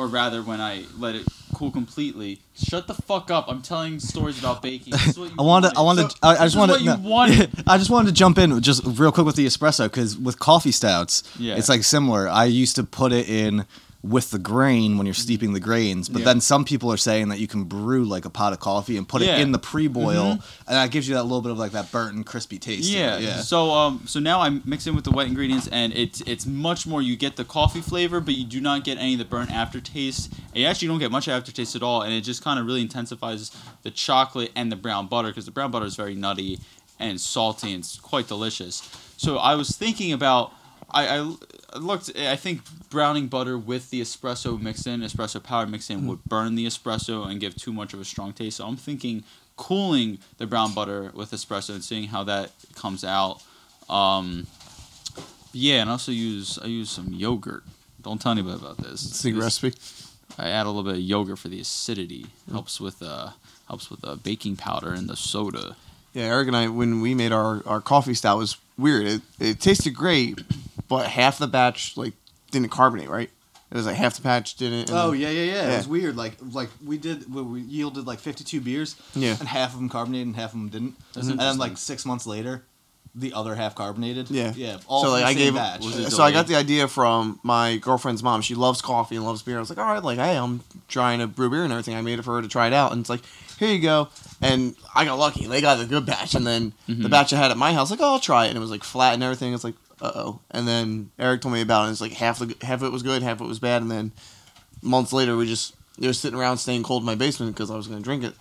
or rather when I let it cool completely. Shut the fuck up! I'm telling stories about baking. This is what you I wanted, I wanted, So- I, I just wanted, what you no. wanted. I just wanted to jump in just real quick with the espresso because with coffee stouts, Yeah. it's like similar. I used to put it in with the grain when you're steeping the grains, but Yeah. then some people are saying that you can brew like a pot of coffee and put Yeah. it in the pre-boil, and that gives you that little bit of like that burnt and crispy taste. Yeah. yeah. So um so now I mix in with the wet ingredients and it's it's much more you get the coffee flavor but you do not get any of the burnt aftertaste. And you actually don't get much aftertaste at all and it just kind of really intensifies the chocolate and the brown butter because the brown butter is very nutty and salty and it's quite delicious. So I was thinking about I, I looked I think browning butter with the espresso mixed in, espresso powder mixed in would burn the espresso and give too much of a strong taste. So I'm thinking cooling the brown butter with espresso and seeing how that comes out. Um, yeah, and also use I use some yogurt. Don't tell anybody about this. Secret recipe. I add a little bit of yogurt for the acidity. Helps with uh helps with the baking powder and the soda. Yeah, Eric and I, when we made our, our coffee stout, was weird. It, it tasted great, but half the batch like didn't carbonate. Right? It was like half the batch didn't. Oh then- yeah, yeah, yeah, Yeah. It was weird. Like, like we did, we- we yielded like fifty-two beers, Yeah. and half of them carbonated and half of them didn't. That's And then like six months later, the other half carbonated. Yeah. yeah. All so like the I same gave, batch. So I got the idea from my girlfriend's mom. She loves coffee and loves beer. I was like, all right, like hey, I'm trying to brew beer and everything. I made it for her to try it out, and it's like, here you go. And I got lucky. They got the good batch, and then the Mhm. batch I had at my house, like, oh, I'll try it, and it was like flat and everything. It's like, uh oh. And then Eric told me about it. and It's like half the half of it was good, half of it was bad, and then months later we just it was sitting around staying cold in my basement because I was gonna drink it.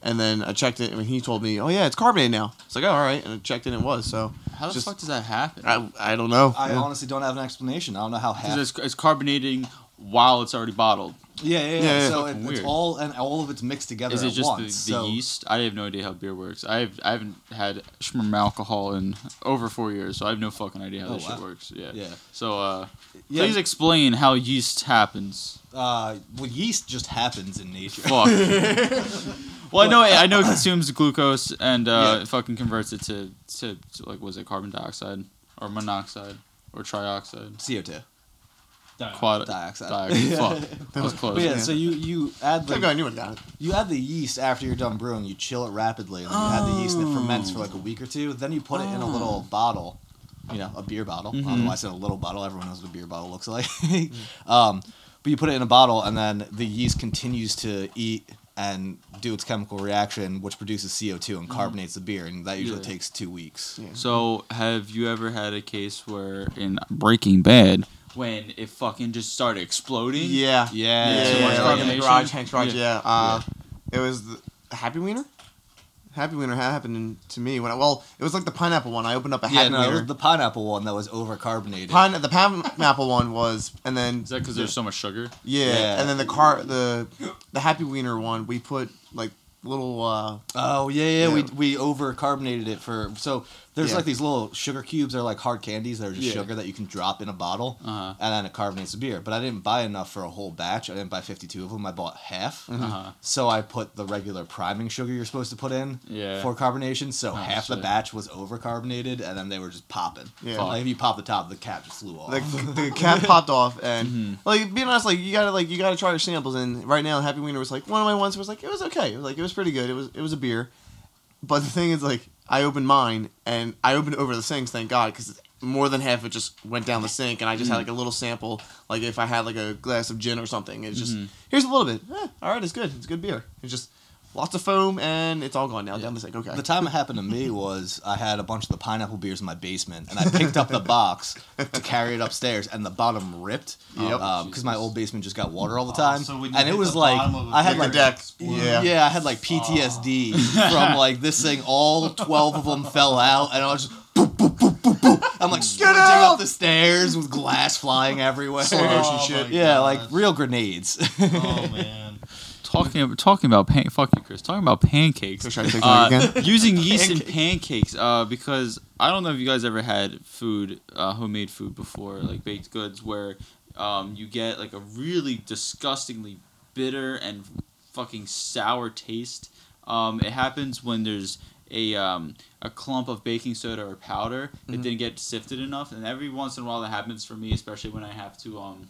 And then I checked it, and he told me, "Oh yeah, it's carbonated now." It's like, oh, all right, and I checked it, and it was. So How the Just- fuck does that happen? I, I don't know. I Yeah. honestly don't have an explanation. I don't know how half. It's, it's carbonating while it's already bottled. Yeah, yeah, yeah. Yeah, yeah. So it, it's weird. all and all of it's mixed together Is it at just once. the, the so, yeast? I have no idea how beer works. I have I haven't had Schmirm alcohol in over four years, so I have no fucking idea how Oh, this shit works. Yeah. Yeah. So uh, Yeah. please explain how yeast happens. Uh, well, yeast just happens in nature. Fuck. well, I know I know it consumes glucose and uh, Yeah. it fucking converts it to, to to like was it carbon dioxide or monoxide or trioxide? CO2, Quad dioxide. dioxide. Fuck. That was close. But yeah, Yeah. so you you add Thank God I the knew it you add the yeast after you're done brewing. You chill it rapidly, and then you add the yeast and it ferments for like a week or two. Then you put it in a little bottle, you know, a beer bottle. I don't know why I said a little bottle. Everyone knows what a beer bottle looks like. um, but you put it in a bottle, and then the yeast continues to eat and do its chemical reaction, which produces CO2 and carbonates the beer, and that usually Yeah. takes two weeks. Yeah. So, have you ever had a case where in Breaking Bad, when it fucking just started exploding? Yeah. Yeah, Yeah, too yeah, yeah, like in the garage, Hank's garage, Yeah. yeah. Uh, It was the Happy Wiener. Happy Wiener happened in- to me when I, well, it was like the pineapple one. I opened up a Yeah, Happy no, it Wiener. was the pineapple one that was over carbonated. Pine, the pineapple one was, and then Is that because there's so much sugar? yeah, Yeah. and then the car, the the Happy Wiener one, we put like little uh Oh yeah, yeah, Yeah. we we over carbonated it for so There's Yeah. like these little sugar cubes. They're like hard candies. They're just Yeah. sugar that you can drop in a bottle, Uh-huh. and then it carbonates the beer. But I didn't buy enough for a whole batch. I didn't buy 52 of them. I bought half. Uh-huh. So I put the regular priming sugar you're supposed to put in Yeah. for carbonation. So half the batch was over carbonated, and then they were just popping. Yeah. Like if you pop the top, the cap just flew off. the, the cap popped off and Mm-hmm. like being honest like you gotta like you gotta try your samples and right now happy wiener was like one of my ones was like it was okay it was like it was pretty good. It was it was a beer. But the thing is like i opened mine and i opened it over the sinks thank god because more than half of it just went down the sink and i just had Mm. like a little sample like if i had like a glass of gin or something it's just Mm-hmm. here's a little bit. Eh, all right it's good. It's good beer. It's just lots of foam and it's all gone now down the sink okay The time it happened to me was I had a bunch of the pineapple beers in my basement, and I picked up the box to carry it upstairs, and the bottom ripped. Yep. Um, because my old basement just got water all the Oh, time, so when you and it was the like bottom of a I had Like like deck yeah yeah, I had like PTSD oh. from like this thing. All twelve of them fell out, and I was just. Boop, boop, boop, boop, boop. I'm like sprinting out! up the stairs with glass flying everywhere. Slow motion Oh shit. my Yeah, like real grenades. Oh man. Talking about, talking about pan- fuck you, Chris. Talking about pancakes. So should I take Uh, again? using yeast in pancakes, uh, because I don't know if you guys ever had food, uh, homemade food before, like baked goods, where um, you get like a really disgustingly bitter and fucking sour taste. Um, it happens when there's a um, a clump of baking soda or powder that didn't get sifted enough, and every once in a while that happens for me, especially when I have to um,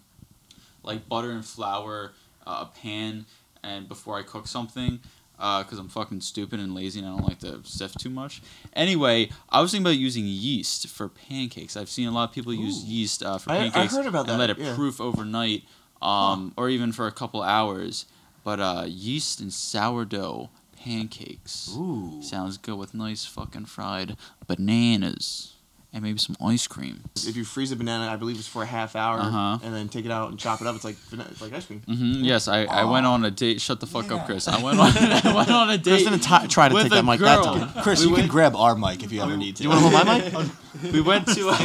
like butter and flour uh, a pan and before I cook something because I'm fucking stupid and lazy and I don't like to sift too much. Anyway, I was thinking about using yeast for pancakes. I've seen a lot of people use yeast uh, for I- I pancakes heard about that. and that, let it yeah. proof overnight um, or even for a couple hours. But uh, yeast and sourdough pancakes Ooh. sounds good with nice fucking fried bananas and maybe some ice cream. if you freeze a banana, I believe it's for a half hour, Uh-huh. and then take it out and chop it up. It's like it's like ice cream. hmm Yes, I, I went on a date. Shut the fuck up, Chris. I went on I went on a date. Chris didn't t- try to with take a that mic that girl. time. Chris, We you went- can grab our mic if you ever need to. You want to hold my mic? We went to.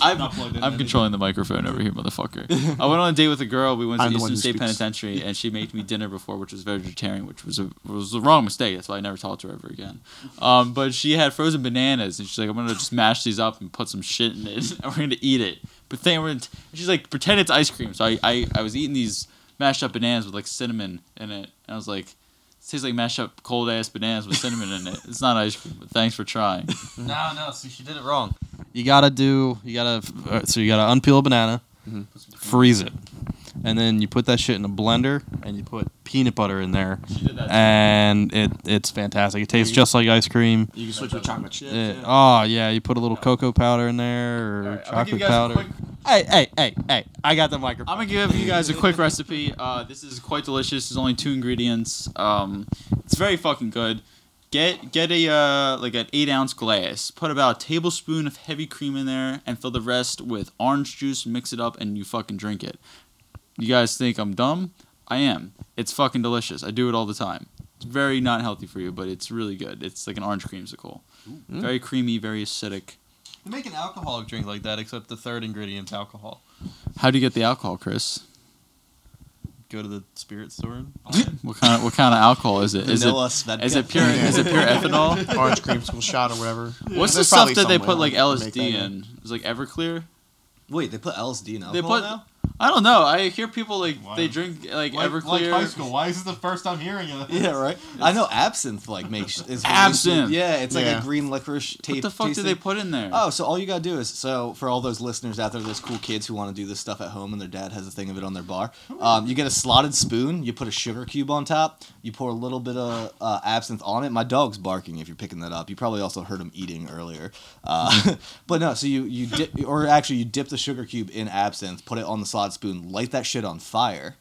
I'm, Not plugged in I'm controlling the microphone over here, motherfucker. I went on a date with a girl. We went to I'm the one Eastern State speaks. Penitentiary, and she made me dinner before, which was vegetarian, which was a was the wrong mistake. That's why I never talked to her ever again. Um, but she had frozen bananas, and she's like, "I'm gonna just mash these up and put some shit in it, and we're gonna eat it." But then we're, and she's like, "Pretend it's ice cream." So I, I I was eating these mashed up bananas with like cinnamon in it, and I was like. It tastes like mashed up cold ass bananas with cinnamon in it. It's not ice cream, but thanks for trying. No, no. See, she did it wrong. You gotta do. You gotta. Uh, so you gotta unpeel a banana, freeze it, and then you put that shit in a blender, and you put peanut butter in there, and it it's fantastic. It tastes just like ice cream. You can switch with chocolate chips. It- yeah. oh yeah, you put a little cocoa powder in there or give chocolate you guys a powder. Hey, hey, hey, hey! I got the microphone. I'm gonna give you guys a quick recipe. Uh, this is quite delicious. There's only two ingredients. Um, it's very fucking good. Get get a uh, like an eight ounce glass. Put about a tablespoon of heavy cream in there, and fill the rest with orange juice. Mix it up, and you fucking drink it. You guys think I'm dumb? I am. It's fucking delicious. I do it all the time. It's very not healthy for you, but it's really good. It's like an orange creamsicle. Mm. Very creamy, very acidic. You make an alcoholic drink like that, except the third ingredient's alcohol. How do you get the alcohol, Chris? Go to the spirit store. and- What kind of what kind of alcohol is it? Is it Vanilla Svedka. Is it pure? Is it pure ethanol? Orange creamsicle shot or whatever. What's the stuff that they put like LSD that, in? It's like Everclear. Wait, they put LSD in alcohol They put. now? I don't know. I hear people like Why? they drink like, Like, Everclear. like high school. Why is this the first time hearing of this? Yeah, right. I know absinthe like makes is Absinthe. Yeah, it's like Yeah. a green licorice taste. What the fuck do they put in there? Oh, so all you gotta do is so for all those listeners out there, those cool kids who want to do this stuff at home and their dad has a thing of it on their bar. Um, you get a slotted spoon, you put a sugar cube on top, you pour a little bit of uh, absinthe on it. My dog's barking if you're picking that up. You probably also heard him eating earlier. Uh, but no, so you you dip or actually you dip the sugar cube in absinthe, put it on the slotted spoon, light that shit on fire,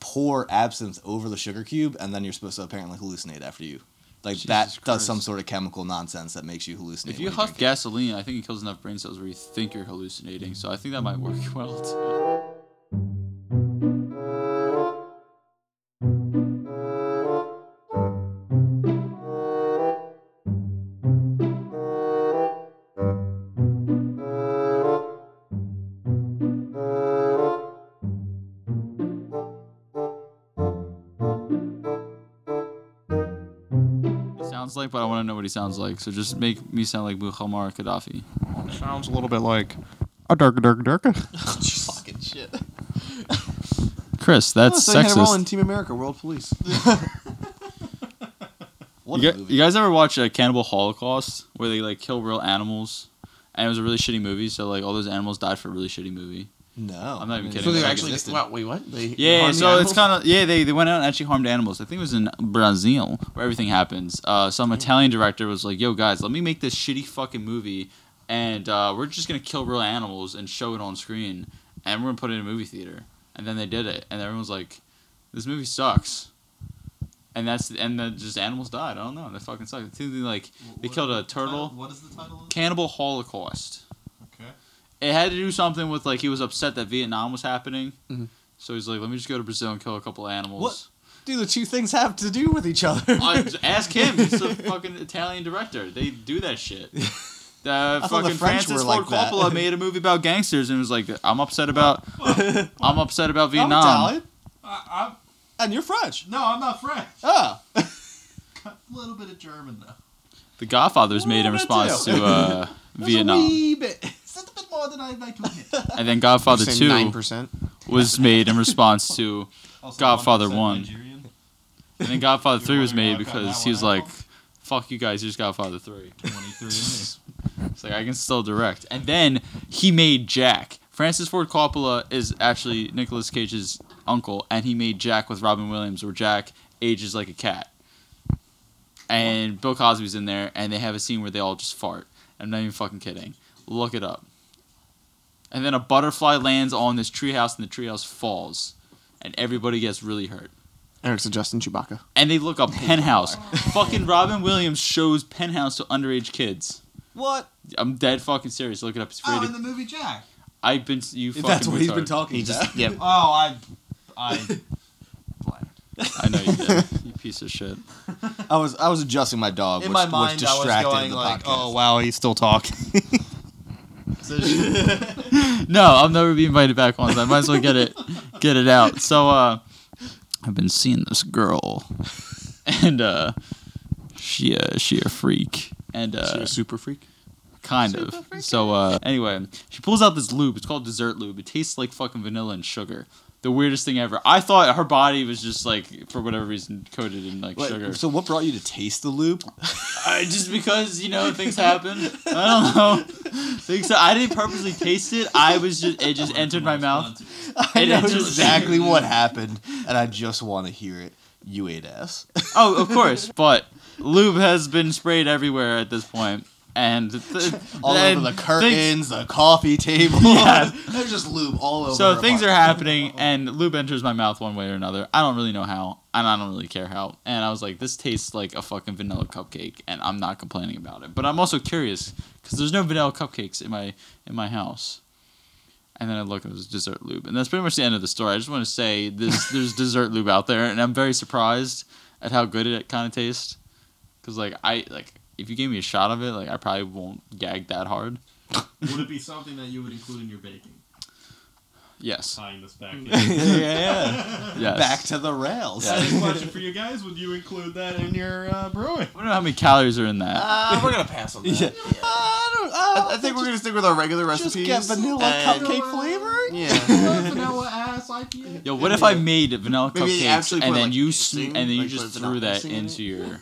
pour absinthe over the sugar cube, and then you're supposed to apparently hallucinate after you. Like that Jesus does some sort of chemical nonsense that makes you hallucinate. if you huff drink it. gasoline, I think it kills enough brain cells where you think you're hallucinating. So I think that might work well too. Like, but I want to know what he sounds like. So just make me sound like Muammar Gaddafi. Sounds a little bit like a dirk dirk dirk. Fucking shit. Chris, that's Oh, so you had a role in Team America, World Police. What You, a gu- movie. you guys ever watch a Cannibal Holocaust where they like kill real animals? And it was a really shitty movie, so like all those animals died for a really shitty movie. No, I'm not even kidding. so they actually existed. wow, wait what? They Yeah, harmed the so it's kind of yeah. They, they went out and actually harmed animals. I think it was in Brazil where everything happens. Uh, some Italian director was like, "Yo, guys, let me make this shitty fucking movie, and uh, we're just gonna kill real animals and show it on screen, and we're gonna put it in a movie theater." And then they did it, and everyone was like, "This movie sucks." And that's and then just animals died. I don't know. That fucking sucks. It's either, like they killed a turtle. What is the title of it? Cannibal Holocaust. Okay. It had to do something with like he was upset that Vietnam was happening. Mhm. So he's like, let me just go to Brazil and kill a couple of animals. What? Do the two things have to do with each other? I, ask him. He's a fucking Italian director. They do that shit. The thought fucking French Francis were Ford like that. Coppola made a movie about gangsters and was like, I'm upset about, I'm upset about I'm Vietnam. Italian, I, and you're French. No, I'm not French. Oh, A little bit of German though. The Godfather's made in response too. to uh, That's Vietnam, A. It's a bit more than I'd like to admit. and then Godfather Two 9%. was made in response to, Also, Godfather 1% one. Nigerian. and then Godfather You're Three was wondering made how I because that he was one like, out? "Fuck you guys, here's Godfather 3. 23 It's like I can still direct. And then he made Jack. Francis Ford Coppola is actually Nicolas Cage's uncle, and he made Jack with Robin Williams, where Jack ages like a cat. And Bill Cosby's in there, and they have a scene where they all just fart. I'm not even fucking kidding. Look it up. And then a butterfly lands on this treehouse, and the treehouse falls, and everybody gets really hurt. Eric's a Justin Chewbacca. And they look up Penthouse. fucking Robin Williams shows Penthouse to underage kids. what? I'm dead fucking serious. Look it up. It's free Oh, in the movie Jack. I've been you. If fucking that's what he's been talking He about. just yeah. Oh, I, I, I know you did. you piece of shit. I was I was adjusting my dog, in which, my which mind, I was distracted going the like, podcast. Oh wow, he's still talking. No, I'll never be invited back on. So I might as well get it, get it out. So uh, I've been seeing this girl, and uh, she uh, she a freak, and uh, She a super freak. kind of. So uh, anyway, she pulls out this lube. It's called dessert lube. It tastes like fucking vanilla and sugar. The weirdest thing ever. I thought her body was just like for whatever reason coated in like Wait, sugar. So what brought you to taste the loop? I, just because you know things happen. I don't know. Things I didn't purposely taste it. I was just it just entered my mouth. I know exactly what happened, and I just want to hear it. You ate ass. Oh, of course, but lube has been sprayed everywhere at this point, and th- all and over the things- curtains, the coffee table. Yeah. There's just lube all over. So things are happening, and lube enters my mouth one way or another. I don't really know how, and I don't really care how. And I was like, this tastes like a fucking vanilla cupcake, and I'm not complaining about it. But I'm also curious because there's no vanilla cupcakes in my in my house. And then I look, and it was dessert lube, and that's pretty much the end of the story. I just want to say this: there's dessert lube out there, and I'm very surprised at how good it kind of tastes. Cause like I like if you gave me a shot of it, like I probably won't gag that hard. Would it be something that you would include in your baking? Yes. Tying this back in. yeah, yeah. Yes. Back to the rails. Yeah. Second question for you guys: Would you include that in your uh, brewing? I don't know how many calories are in that. Uh, we're gonna pass on that. Yeah. I don't. I, I think we're gonna stick with our regular just recipes. get vanilla and- cupcake flavor. Yeah. vanilla ass IPA. Yo, what if I made vanilla Maybe cupcakes and put, then like, you sn- and then you like, just threw that into your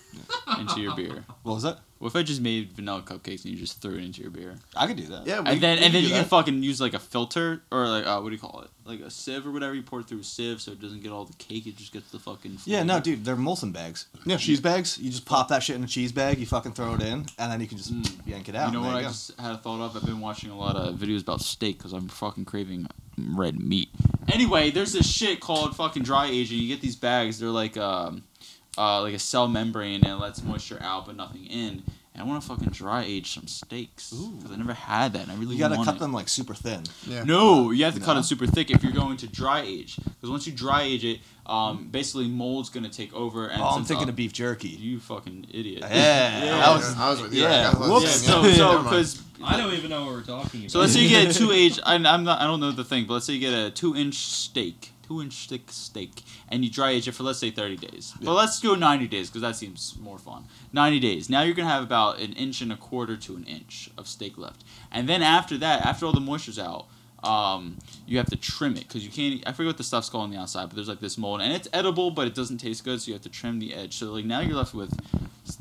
into your beer? What was that? What if I just made vanilla cupcakes and you just threw it into your beer? I could do that. Yeah. we- And then we and then do you can fucking use like a filter or like uh, what do you call it? Like a sieve or whatever. You pour it through a sieve so it doesn't get all the cake. It just gets the fucking. Yeah, no, dude, they're muslin bags. Yeah. cheese bags. You just pop that shit in a cheese bag. You fucking throw it in, and then you can just yank it out. You know what there I go. just had a thought of? I've been watching a lot of videos about steak because I'm fucking craving red meat. Anyway, there's this shit called fucking dry aging. You get these bags. They're like um, uh, like a cell membrane and it lets moisture out but nothing in. And I want to fucking dry age some steaks because I never had that. And I really You gotta want cut it. them like super thin. Yeah. No, you have to cut No. it super thick if you're going to dry age. Because once you dry age it, um, basically mold's gonna take over. And Oh, I'm since, thinking of beef jerky. You fucking idiot. Yeah, Yeah. I was. I was with you. yeah, I was whoops. Yeah, so you. so Never mind. because I don't even know what we're talking about. so let's say you get a two age. I, I'm not. I don't know the thing, but let's say you get a two inch steak, two inch thick steak, and you dry age it for let's say thirty days. But let's go ninety days because that seems more fun. Ninety days. Now you're gonna have about an inch and a quarter to an inch of steak left, and then after that, after all the moisture's out. Um, you have to trim it because you can't. I forget what the stuff's called on the outside, but there's like this mold, and it's edible, but it doesn't taste good. So you have to trim the edge. So like now you're left with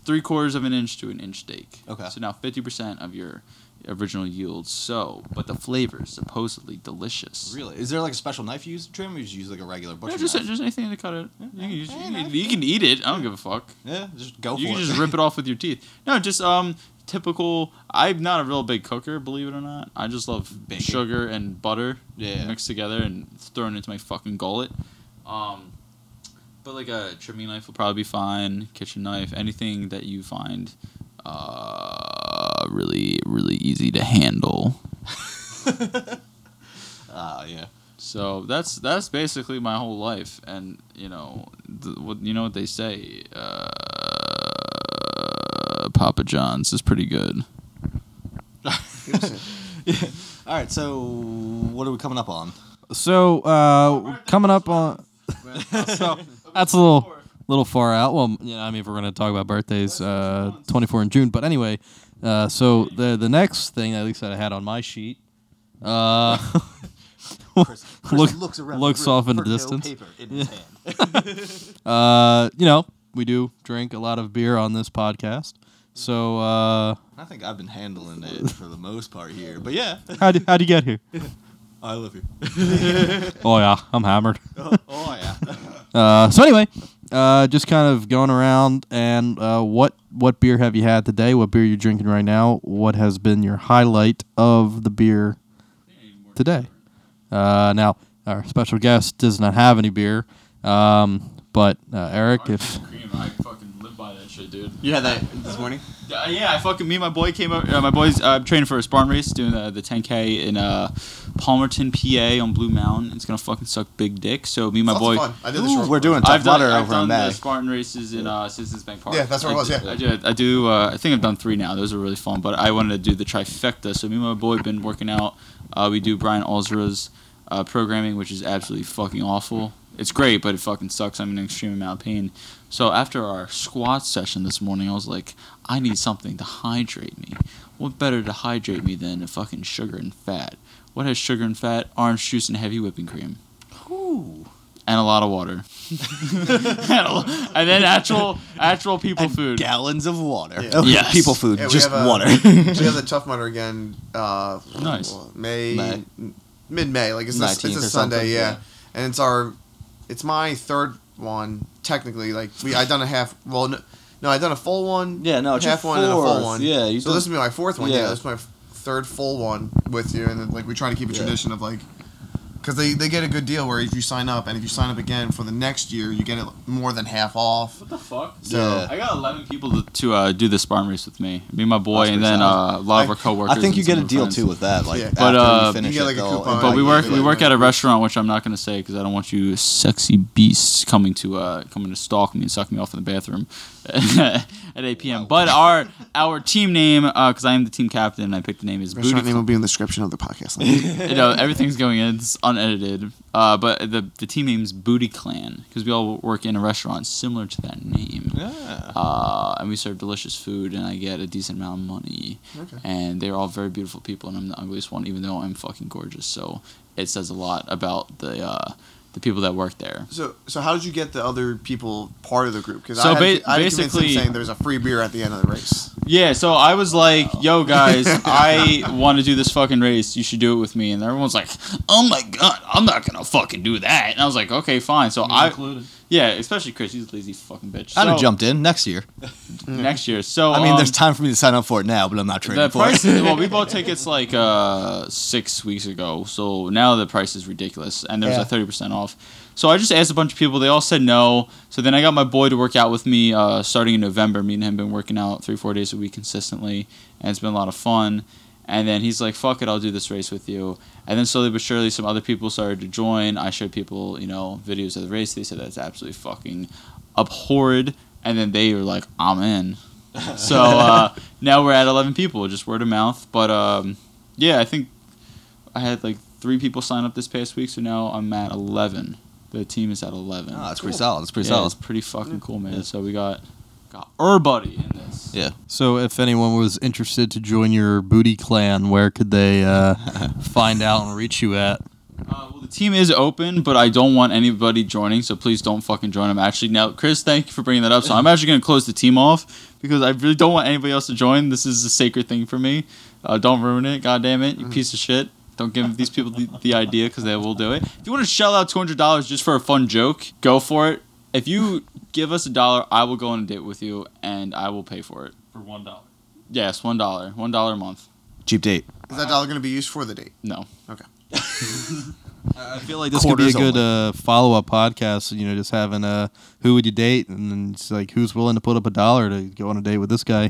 three quarters of an inch to an inch steak. Okay. So now fifty percent of your original yield. So, but the flavor is supposedly delicious. Really? Is there like a special knife you use to trim, or you just use like a regular butcher No, just knife? just anything to cut it. You can, use, you, can, you can eat it. I don't give a fuck. Yeah, just go you for can it. just rip it off with your teeth. No, just um typical. I'm not a real big cooker, believe it or not. I just love Bacon. sugar and butter Yeah. mixed together and thrown into my fucking gullet. Um, but like a trimming knife will probably be fine. Kitchen knife, anything that you find uh really really easy to handle. Ah, yeah. So that's that's basically my whole life, and you know, the, what you know what they say. Uh, Papa John's is pretty good. All right, so what are we coming up on? So uh, coming up on so that's a little little far out. Well, you know, I mean, if we're gonna talk about birthdays, uh, 24 in June. But anyway, uh, so the the next thing at least that I had on my sheet, uh, look, looks around looks off in the no distance. paper in his hand. Uh, you know, we do drink a lot of beer on this podcast. So uh, I think I've been handling it for the most part here, but yeah, how would how'd you get here? I love you. Oh yeah, I'm hammered. Oh yeah. Uh, so anyway, uh, just kind of going around and uh, what what beer have you had today? What beer you drinking right now? What has been your highlight of the beer today? Uh, now our special guest does not have any beer, um, but uh, Eric, if Cream, I fucking that shit, dude. You had that this morning? Uh, yeah, I fucking me and my boy came up. Uh, my boys uh, training for a Spartan race, doing the, the 10k in uh, Palmerton, PA, on Blue Mountain. It's gonna fucking suck big dick. So me and my Lots boy. of fun. I did the Ooh, we're doing I've Tough done, Mudder I've over done in the May. Spartan races in uh, Citizens Bank Park. Yeah, that's where it was, yeah. I do. I do. Uh, I think I've done three now. Those are really fun. But I wanted to do the trifecta. So me and my boy have been working out. Uh, we do Brian Alzra's uh, programming, which is absolutely fucking awful. It's great, but it fucking sucks. I'm in an extreme amount of pain. So after our squat session this morning, I was like, I need something to hydrate me. What better to hydrate me than a fucking sugar and fat? What has sugar and fat? Orange juice and heavy whipping cream. Ooh. And a lot of water. and, a lo- and then actual actual people And food. gallons of water. Yeah. Oh, Yes. People food, Yeah, we just have, uh, water. we have the Tough Mudder again. Uh, Nice. May, May. mid May. Like it's a, it's a or Sunday, yeah. yeah. And it's our, it's my third one technically. Like we, I done a half. Well, no, no, I done a full one. Yeah, no, it's half one and a full one. Yeah, so done- this will be my fourth one. Yeah, Yeah. this is my third full one with you, and then like we try to keep a Yeah. tradition of like. Because they, they get a good deal where if you sign up and if you sign up again for the next year, you get it more than half off. What the fuck? So Yeah. I got 11 people to, to uh, do the Spartan race with me. Me and my boy, and then uh, a lot of our coworkers. I think you get a deal our too with that. Like, Yeah. after But, uh, you finish you get, like, a coupon. But we work we work yeah. at a restaurant, which I'm not going to say because I don't want you sexy beasts coming to uh, coming to stalk me and suck me off in the bathroom at 8 p.m. But our our team name, because I am the team captain, and I picked the name is Booty. Restaurant name will be in the description of the podcast. you know everything's going in it's unedited uh, but the the team name's booty clan because we all work in a restaurant similar to that name Yeah. uh, and we serve delicious food and i get a decent amount of money Okay. and they're all very beautiful people and i'm the ugliest one even though i'm fucking gorgeous so it says a lot about the uh, the people that work there So, so how did you get the other people part of the group? Because So I had, ba- I had basically- them saying there's a free beer at the end of the race. Yeah, so I was like, "Yo, guys, I want to do this fucking race. You should do it with me." And everyone's like, "Oh my god, I'm not gonna fucking do that." And I was like, "Okay, fine." So I, included. Yeah, especially Chris, he's a lazy fucking bitch. I'd have So, jumped in next year. next year. So I mean, um, there's time for me to sign up for it now, but I'm not training the for price. it. well, we bought tickets like uh, six weeks ago, so now the price is ridiculous, and there's Yeah. a thirty percent off. So I just asked a bunch of people. They all said no. So then I got my boy to work out with me uh, starting in November. Me and him been working out three, four days a week consistently, and it's been a lot of fun. And then he's like, "Fuck it, I'll do this race with you." And then slowly but surely, some other people started to join. I showed people, you know, videos of the race. They said that's absolutely fucking abhorred. And then they were like, "I'm in." so uh, now we're at 11 people, just word of mouth. But um, yeah, I think I had like three people sign up this past week, so now I'm at 11. The team is at eleven. Oh, that's pretty solid. That's pretty yeah, solid. it's pretty fucking cool, man. So we got got buddy in this. Yeah. So, if anyone was interested to join your booty clan, where could they uh, find out and reach you at? Uh, well, the team is open, but I don't want anybody joining, so please don't fucking join. I'm actually now, Chris. Thank you for bringing that up. So I'm actually gonna close the team off because I really don't want anybody else to join. This is a sacred thing for me. Uh, don't ruin it, god damn it, you piece of shit. Don't give these people the, the idea because they will do it. If you want to shell out two hundred dollars just for a fun joke, go for it. If you give us a dollar, I will go on a date with you and I will pay for it. For one dollar. Yes, one dollar, one dollar a month. Cheap date. Is that dollar going to be used for the date? No. I feel like this could be a good uh, follow up podcast. You know, just having a who would you date, and then it's like who's willing to put up a dollar to go on a date with this guy.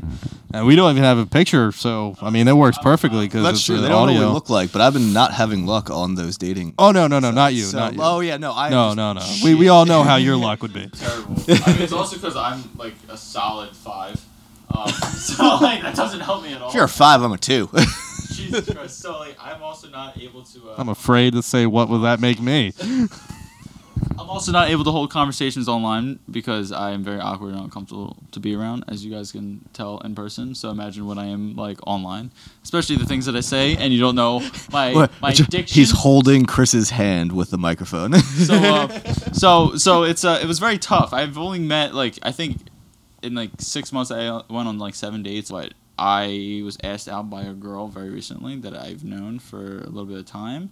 And we don't even have a picture, so I mean, it works perfectly because That's it's true. uh, They don't know audio. what we look like, but I've been not having luck on those dating. oh no, no, no, not you, So- not you. Oh yeah, no, I. no, no, no. We we all know how your luck would be. terrible. I mean, it's also because I'm like a solid five. Um, so like that doesn't help me at all. If you're a five, I'm a two. Jesus Christ. So like I'm also not able to. Uh, I'm afraid to say what will that make me. I'm also not able to hold conversations online because I am very awkward and uncomfortable to be around, as you guys can tell in person. So imagine when I am like online, especially the things that I say, and you don't know my my diction. He's holding Chris's hand with the microphone. so uh, so so it's uh, it was very tough. I've only met like I think in like six months I went on like seven dates, but I was asked out by a girl very recently that I've known for a little bit of time,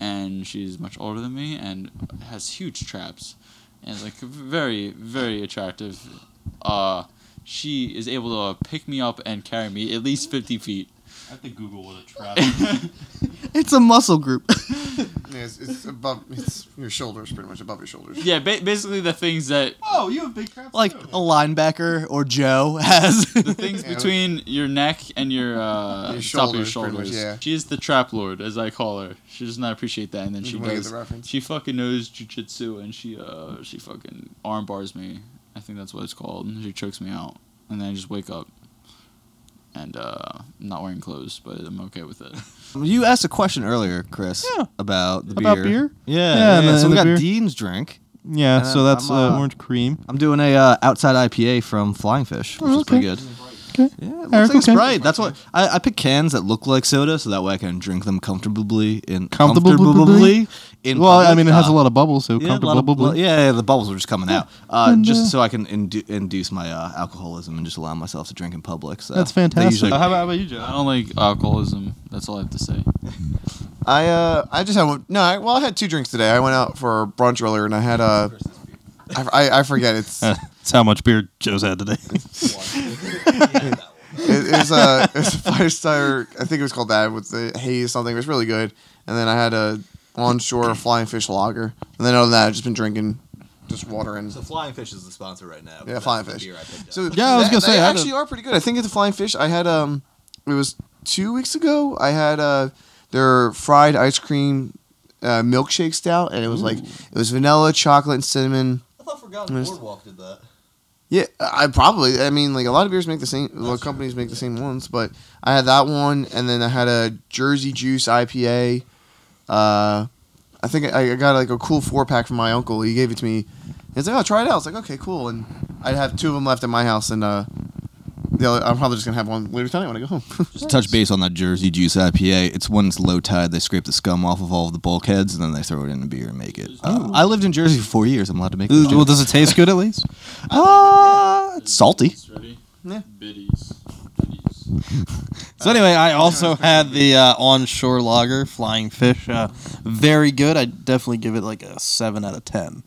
and she's much older than me and has huge traps, and like very very attractive. Uh, she is able to pick me up and carry me at least fifty feet. I have to Google what a trap it's a muscle group. Yeah, it's, it's above it's your shoulders, pretty much above your shoulders. yeah, ba- basically the things that Oh, you have big traps like too. a linebacker or Joe has. the things Yeah. between your neck and your uh, Your top of your shoulders, pretty much, shoulders. yeah. She is the trap lord, as I call her. She does not appreciate that, and then she wanna get does. the reference? She fucking knows jujitsu, and she uh she fucking arm bars me. I think that's what it's called. And she chokes me out, and then I just wake up. And uh, I'm not wearing clothes, but I'm okay with it. you asked a question earlier, Chris, Yeah. about the beer. About beer. beer? Yeah, Yeah, yeah. and the- so and we the got beer. Dean's drink. Yeah, And so that's I'm, uh, uh, orange cream. I'm doing a uh, outside IPA from Flying Fish, which Oh, is pretty okay. good. Okay. Yeah, it looks Eric, like it's okay. Sprite. That's what I, I pick cans that look like soda, so that way I can drink them comfortably in Comfortably? comfortably in. Well, I mean, it has Uh, a lot of bubbles, so yeah, a lot of comfortable. yeah, yeah, the bubbles are just coming out. Uh, And, just uh, so I can indu- induce my uh, alcoholism and just allow myself to drink in public. So That's fantastic. usually- Uh, how, about, how about you, Joe? I don't like alcoholism. That's all I have to say. I uh I just had one. No, I, well I had two drinks today. I went out for brunch earlier and I had uh I, I, I forget it's it, That's how much beer Joe's had today. it was uh it a five star I think it was called that with the haze something. It was really good. And then I had a onshore flying fish lager. And then other than that I've just been drinking just water and So Flying Fish is the sponsor right now. Yeah, Flying Fish. So Yeah, I was they- gonna say, they I had actually are pretty good. I think at the Flying Fish, I had um, it was two weeks ago. I had uh, their fried ice cream uh, milkshake stout, and it was like it was vanilla, chocolate, and cinnamon. I thought Forgotten Yes. Boardwalk did that. Yeah, I probably. I mean, like a lot of beers make the same. Well, companies make the same ones, but I had that one, and then I had a Jersey Juice IPA. Uh, I think I, I got like a cool four pack from my uncle. He gave it to me. He's like, "Oh, try it out." I was like, "Okay, cool." And I'd have two of them left at my house, and uh, the other, I'm probably just gonna have one later tonight when I go home. Just touch base on that Jersey Juice IPA. It's when it's low tide, they scrape the scum off of all of the bulkheads and then they throw it in the beer and make it. Uh, I lived in Jersey for four years. I'm allowed to make this well, does it taste good at least? Uh, it's salty. Ready? Yeah. Biddies. Biddies. So anyway, I also had the uh, onshore lager, Flying Fish. Uh, very good. I definitely give it like a seven out of ten.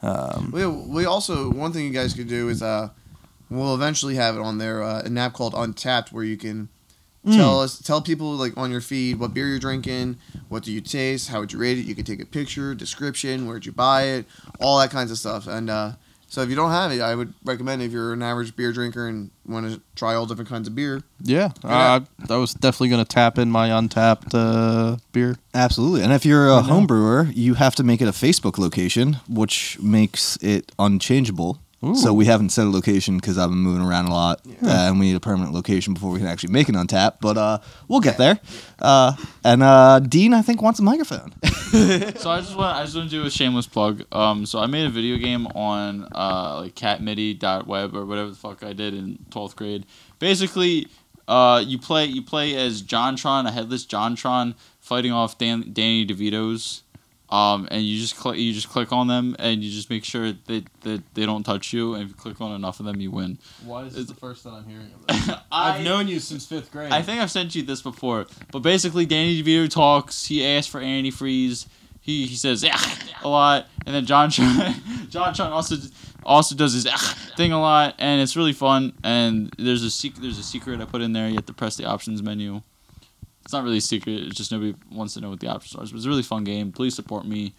Um, we we also one thing you guys could do is uh, we'll eventually have it on there uh, an app called Untappd where you can tell us tell people like on your feed what beer you're drinking, what do you taste, how would you rate it. You can take a picture, description, where'd you buy it, all that kinds of stuff. And uh, so if you don't have it, I would recommend if you're an average beer drinker and want to try all different kinds of beer. yeah, uh, I was definitely going to tap in my Untappd uh, beer. Absolutely. And if you're a home brewer, you have to make it a Facebook location, which makes it unchangeable. Ooh. So we haven't set a location because I've been moving around a lot, uh, and we need a permanent location before we can actually make it on tap. But uh, we'll get there. Uh, and uh, Dean, I think, wants a microphone. so I just want I just want to do a shameless plug. Um, so I made a video game on uh like catmidi.web or whatever the fuck I did in twelfth grade. Basically, uh, you play you play as JonTron, a headless JonTron, fighting off Dan, Danny DeVito's. Um, and you just click you just click on them and you just make sure that, that they don't touch you. And if you click on enough of them, you win. Why is this the first that I'm hearing of this? I- I've known you since fifth grade. I think I've sent you this before, but basically Danny DeVito talks. He asks for antifreeze. He he says a lot, and then John Tron, John Tron also also does his thing a lot, and it's really fun. And there's a secret there's a secret I put in there. You have to press the options menu. It's not really a secret. It's just nobody wants to know what the options are. But it's a really fun game. Please support me.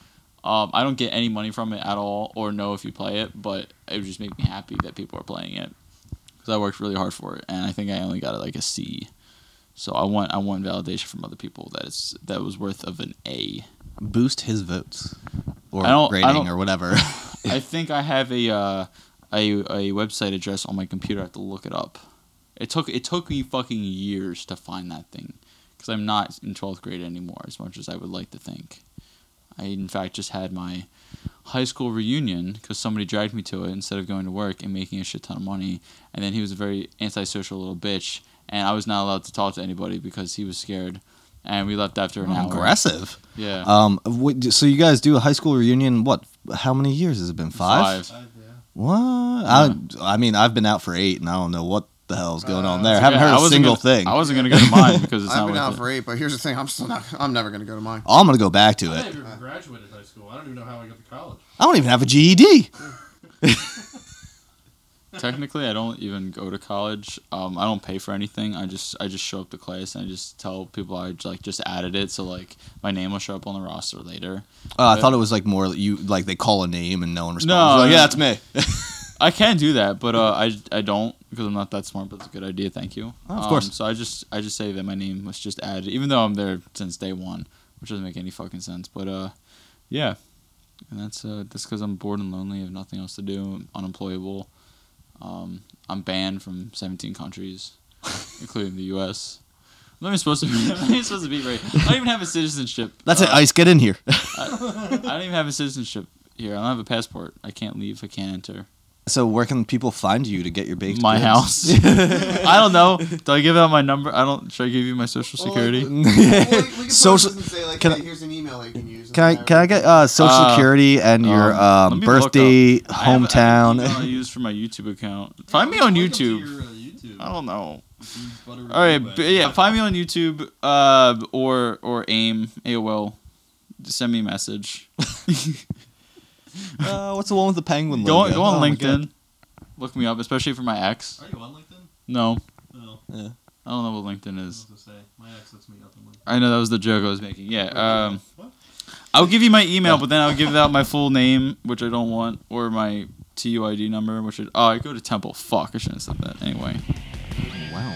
Um, I don't get any money from it at all, or know if you play it, but it would just make me happy that people are playing it because I worked really hard for it, and I think I only got it like a C. So I want I want validation from other people that it's that was worth of an A. Boost his votes or I don't- I rating or whatever. I think I have a uh, a a website address on my computer. I have to look it up. It took it took me fucking years to find that thing because I'm not in twelfth grade anymore as much as I would like to think. I in fact just had my high school reunion because somebody dragged me to it instead of going to work and making a shit ton of money. And then he was a very antisocial little bitch, and I was not allowed to talk to anybody because he was scared. And we left after an hour. Aggressive. Yeah. Um, what, so you guys do a high school reunion? What? How many years has it been? Five. Five. What? I, I mean, I've been out for eight, and I don't know what the hell's going on there. I haven't Yeah, heard I a wasn't single gonna- thing. I wasn't gonna go to mine because it's I've not been worth out it. for eight, but here's the thing: I'm still not. I'm never gonna go to mine. Oh, I'm gonna go back to I it. never even graduated high school. I don't even know how I got to college. I don't even have a GED. Technically, I don't even go to college. Um, I don't pay for anything. I just I just show up to class and I just tell people I like just added it, so like my name will show up on the roster later. Oh, I thought it was like more you like they call a name and no one responds. No, like, no. yeah, that's me. I can do that, but uh, I I don't because I'm not that smart. But it's a good idea. Thank you. Oh, of Um, course. So I just I just say that my name was just added, even though I'm there since day one, which doesn't make any fucking sense. But uh, yeah, and that's uh that's because I'm bored and lonely. I have nothing else to do. I'm unemployable. Um, I'm banned from 17 countries, including the U.S. I'm not supposed to be. I'm not supposed to be right. I don't even have a citizenship. That's it. Uh, Ice, get in here. I don't even have a citizenship here. I don't have a passport. I can't leave. I can't enter. So where can people find you to get your baked My goods? house. I don't know. Do I give out my number? I don't. Should I give you my social security? Social- Say, like, can hey, I- here's an email that you can use. Can I can I get uh, social Uh, security and your um, um, let me birthday, I have- I have hometown? I use for my YouTube account. Find me on YouTube. YouTube. I don't know. All right, b- yeah. Find me on YouTube, uh, or or AIM AOL. Just send me a message. Uh, what's the one with the penguin Go on, logo? go on Oh my God. LinkedIn. Look me up, especially for my ex. Are you on LinkedIn? No, No. Yeah. I don't know what LinkedIn I is. was gonna say my ex lets me up on LinkedIn. I know that was the joke I was making. Yeah. Um, What? I'll give you my email, but then I'll give out my full name, which I don't want, or my TUID number, which I, oh, I go to Temple. Fuck, I shouldn't have said that. Anyway. Wow.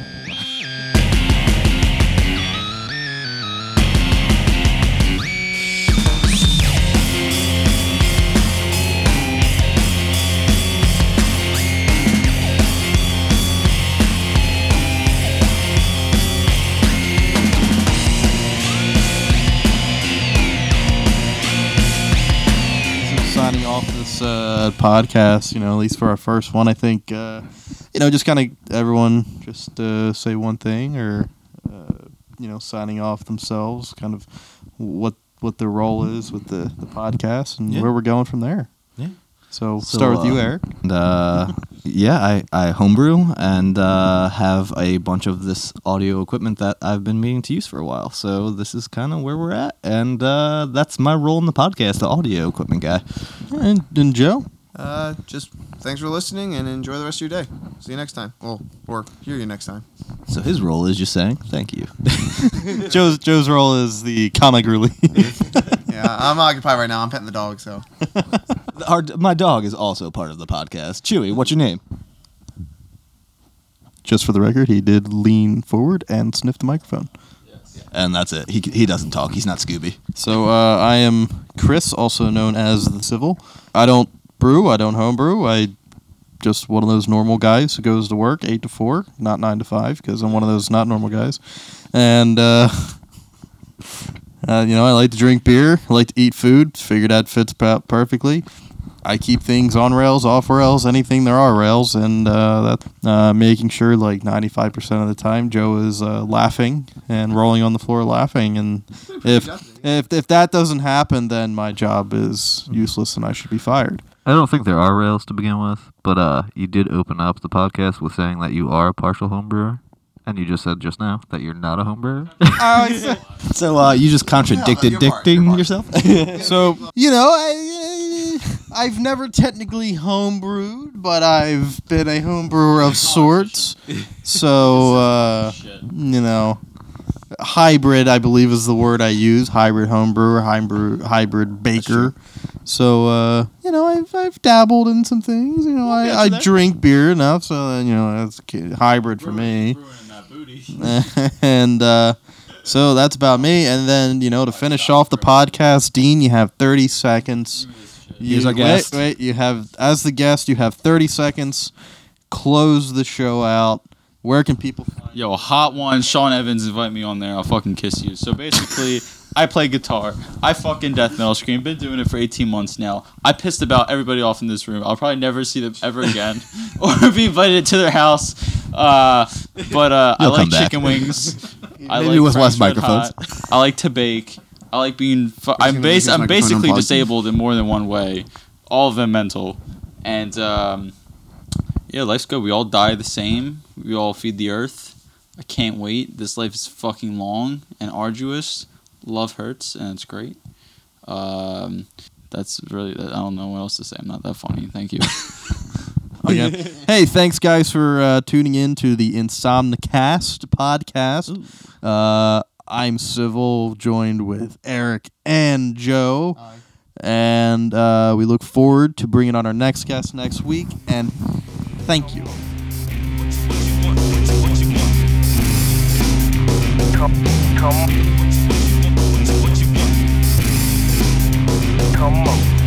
This uh, podcast. You know, at least for our first one, I think. Uh, you know, just kind of everyone just uh, say one thing, or uh, you know, signing off themselves, kind of what what their role is with the the podcast and Yeah. where we're going from there. Yeah. So, So, start with you, uh, Eric. And, uh, yeah, I, I homebrew and uh, have a bunch of this audio equipment that I've been meaning to use for a while. So this is kind of where we're at, and uh, that's my role in the podcast, the audio equipment guy. And, and Joe. Uh, just thanks for listening and enjoy the rest of your day. See you next time. Well, or hear you next time. So his role is just saying thank you. Joe's Joe's role is the comic relief. Yeah, I'm occupied right now. I'm petting the dog, so. Our, my dog is also part of the podcast. Chewy, what's your name? Just for the record, he did lean forward and sniff the microphone. And that's it. He he doesn't talk. He's not Scooby. So uh, I am Chris, also known as the Civil. I don't brew. I don't homebrew. I just one of those normal guys who goes to work eight to four, not nine to five, because I'm one of those not normal guys. And uh, Uh, you know, I like to drink beer. I like to eat food. Figured that fits perfectly. I keep things on rails, off rails, anything there are rails, and uh, that uh, making sure like 95% of the time Joe is uh, laughing and rolling on the floor laughing. And if if if that doesn't happen, then my job is useless and I should be fired. I don't think there are rails to begin with, but uh, you did open up the podcast with saying that you are a partial home brewer, and you just said just now that you're not a home brewer. So uh, you just contradicted you're part, dicting you're part. yourself. So you know, I, I I've never technically homebrewed, but I've been a homebrewer of sorts. So uh, you know, hybrid I believe is the word I use. Hybrid homebrewer, hybrid hybrid baker. So uh, you know, I've I've dabbled in some things. You know, I, I drink beer enough, so uh, you know that's hybrid for me. and uh, so that's about me. And then you know to finish off the podcast, Dean, you have thirty seconds. You, Here's our guest. Wait, wait, you have as the guest, you have thirty seconds. Close the show out. Where can people? Find Yo, hot one. Sean Evans, invite me on there. I'll fucking kiss you. So basically, I play guitar. I fucking death metal scream. Been doing it for 18 months now. I pissed about everybody off in this room. I'll probably never see them ever again, or be invited to their house. Uh, but uh, I like back. chicken wings. I Maybe like with less microphones. Hot. I like to bake. I like being. Fu- I'm bas- I'm basically disabled in more than one way. All of them mental, and um, yeah, life's good. We all die the same. We all feed the earth. I can't wait. This life is fucking long and arduous. Love hurts, and it's great. Um, that's really. I don't know what else to say. I'm not that funny. Thank you. Again. hey, thanks guys for uh, tuning in to the Insomnicast podcast. Uh, I'm Civil, joined with Eric and Joe. And uh, we look forward to bringing on our next guest next week. And thank you. Come, come, come on.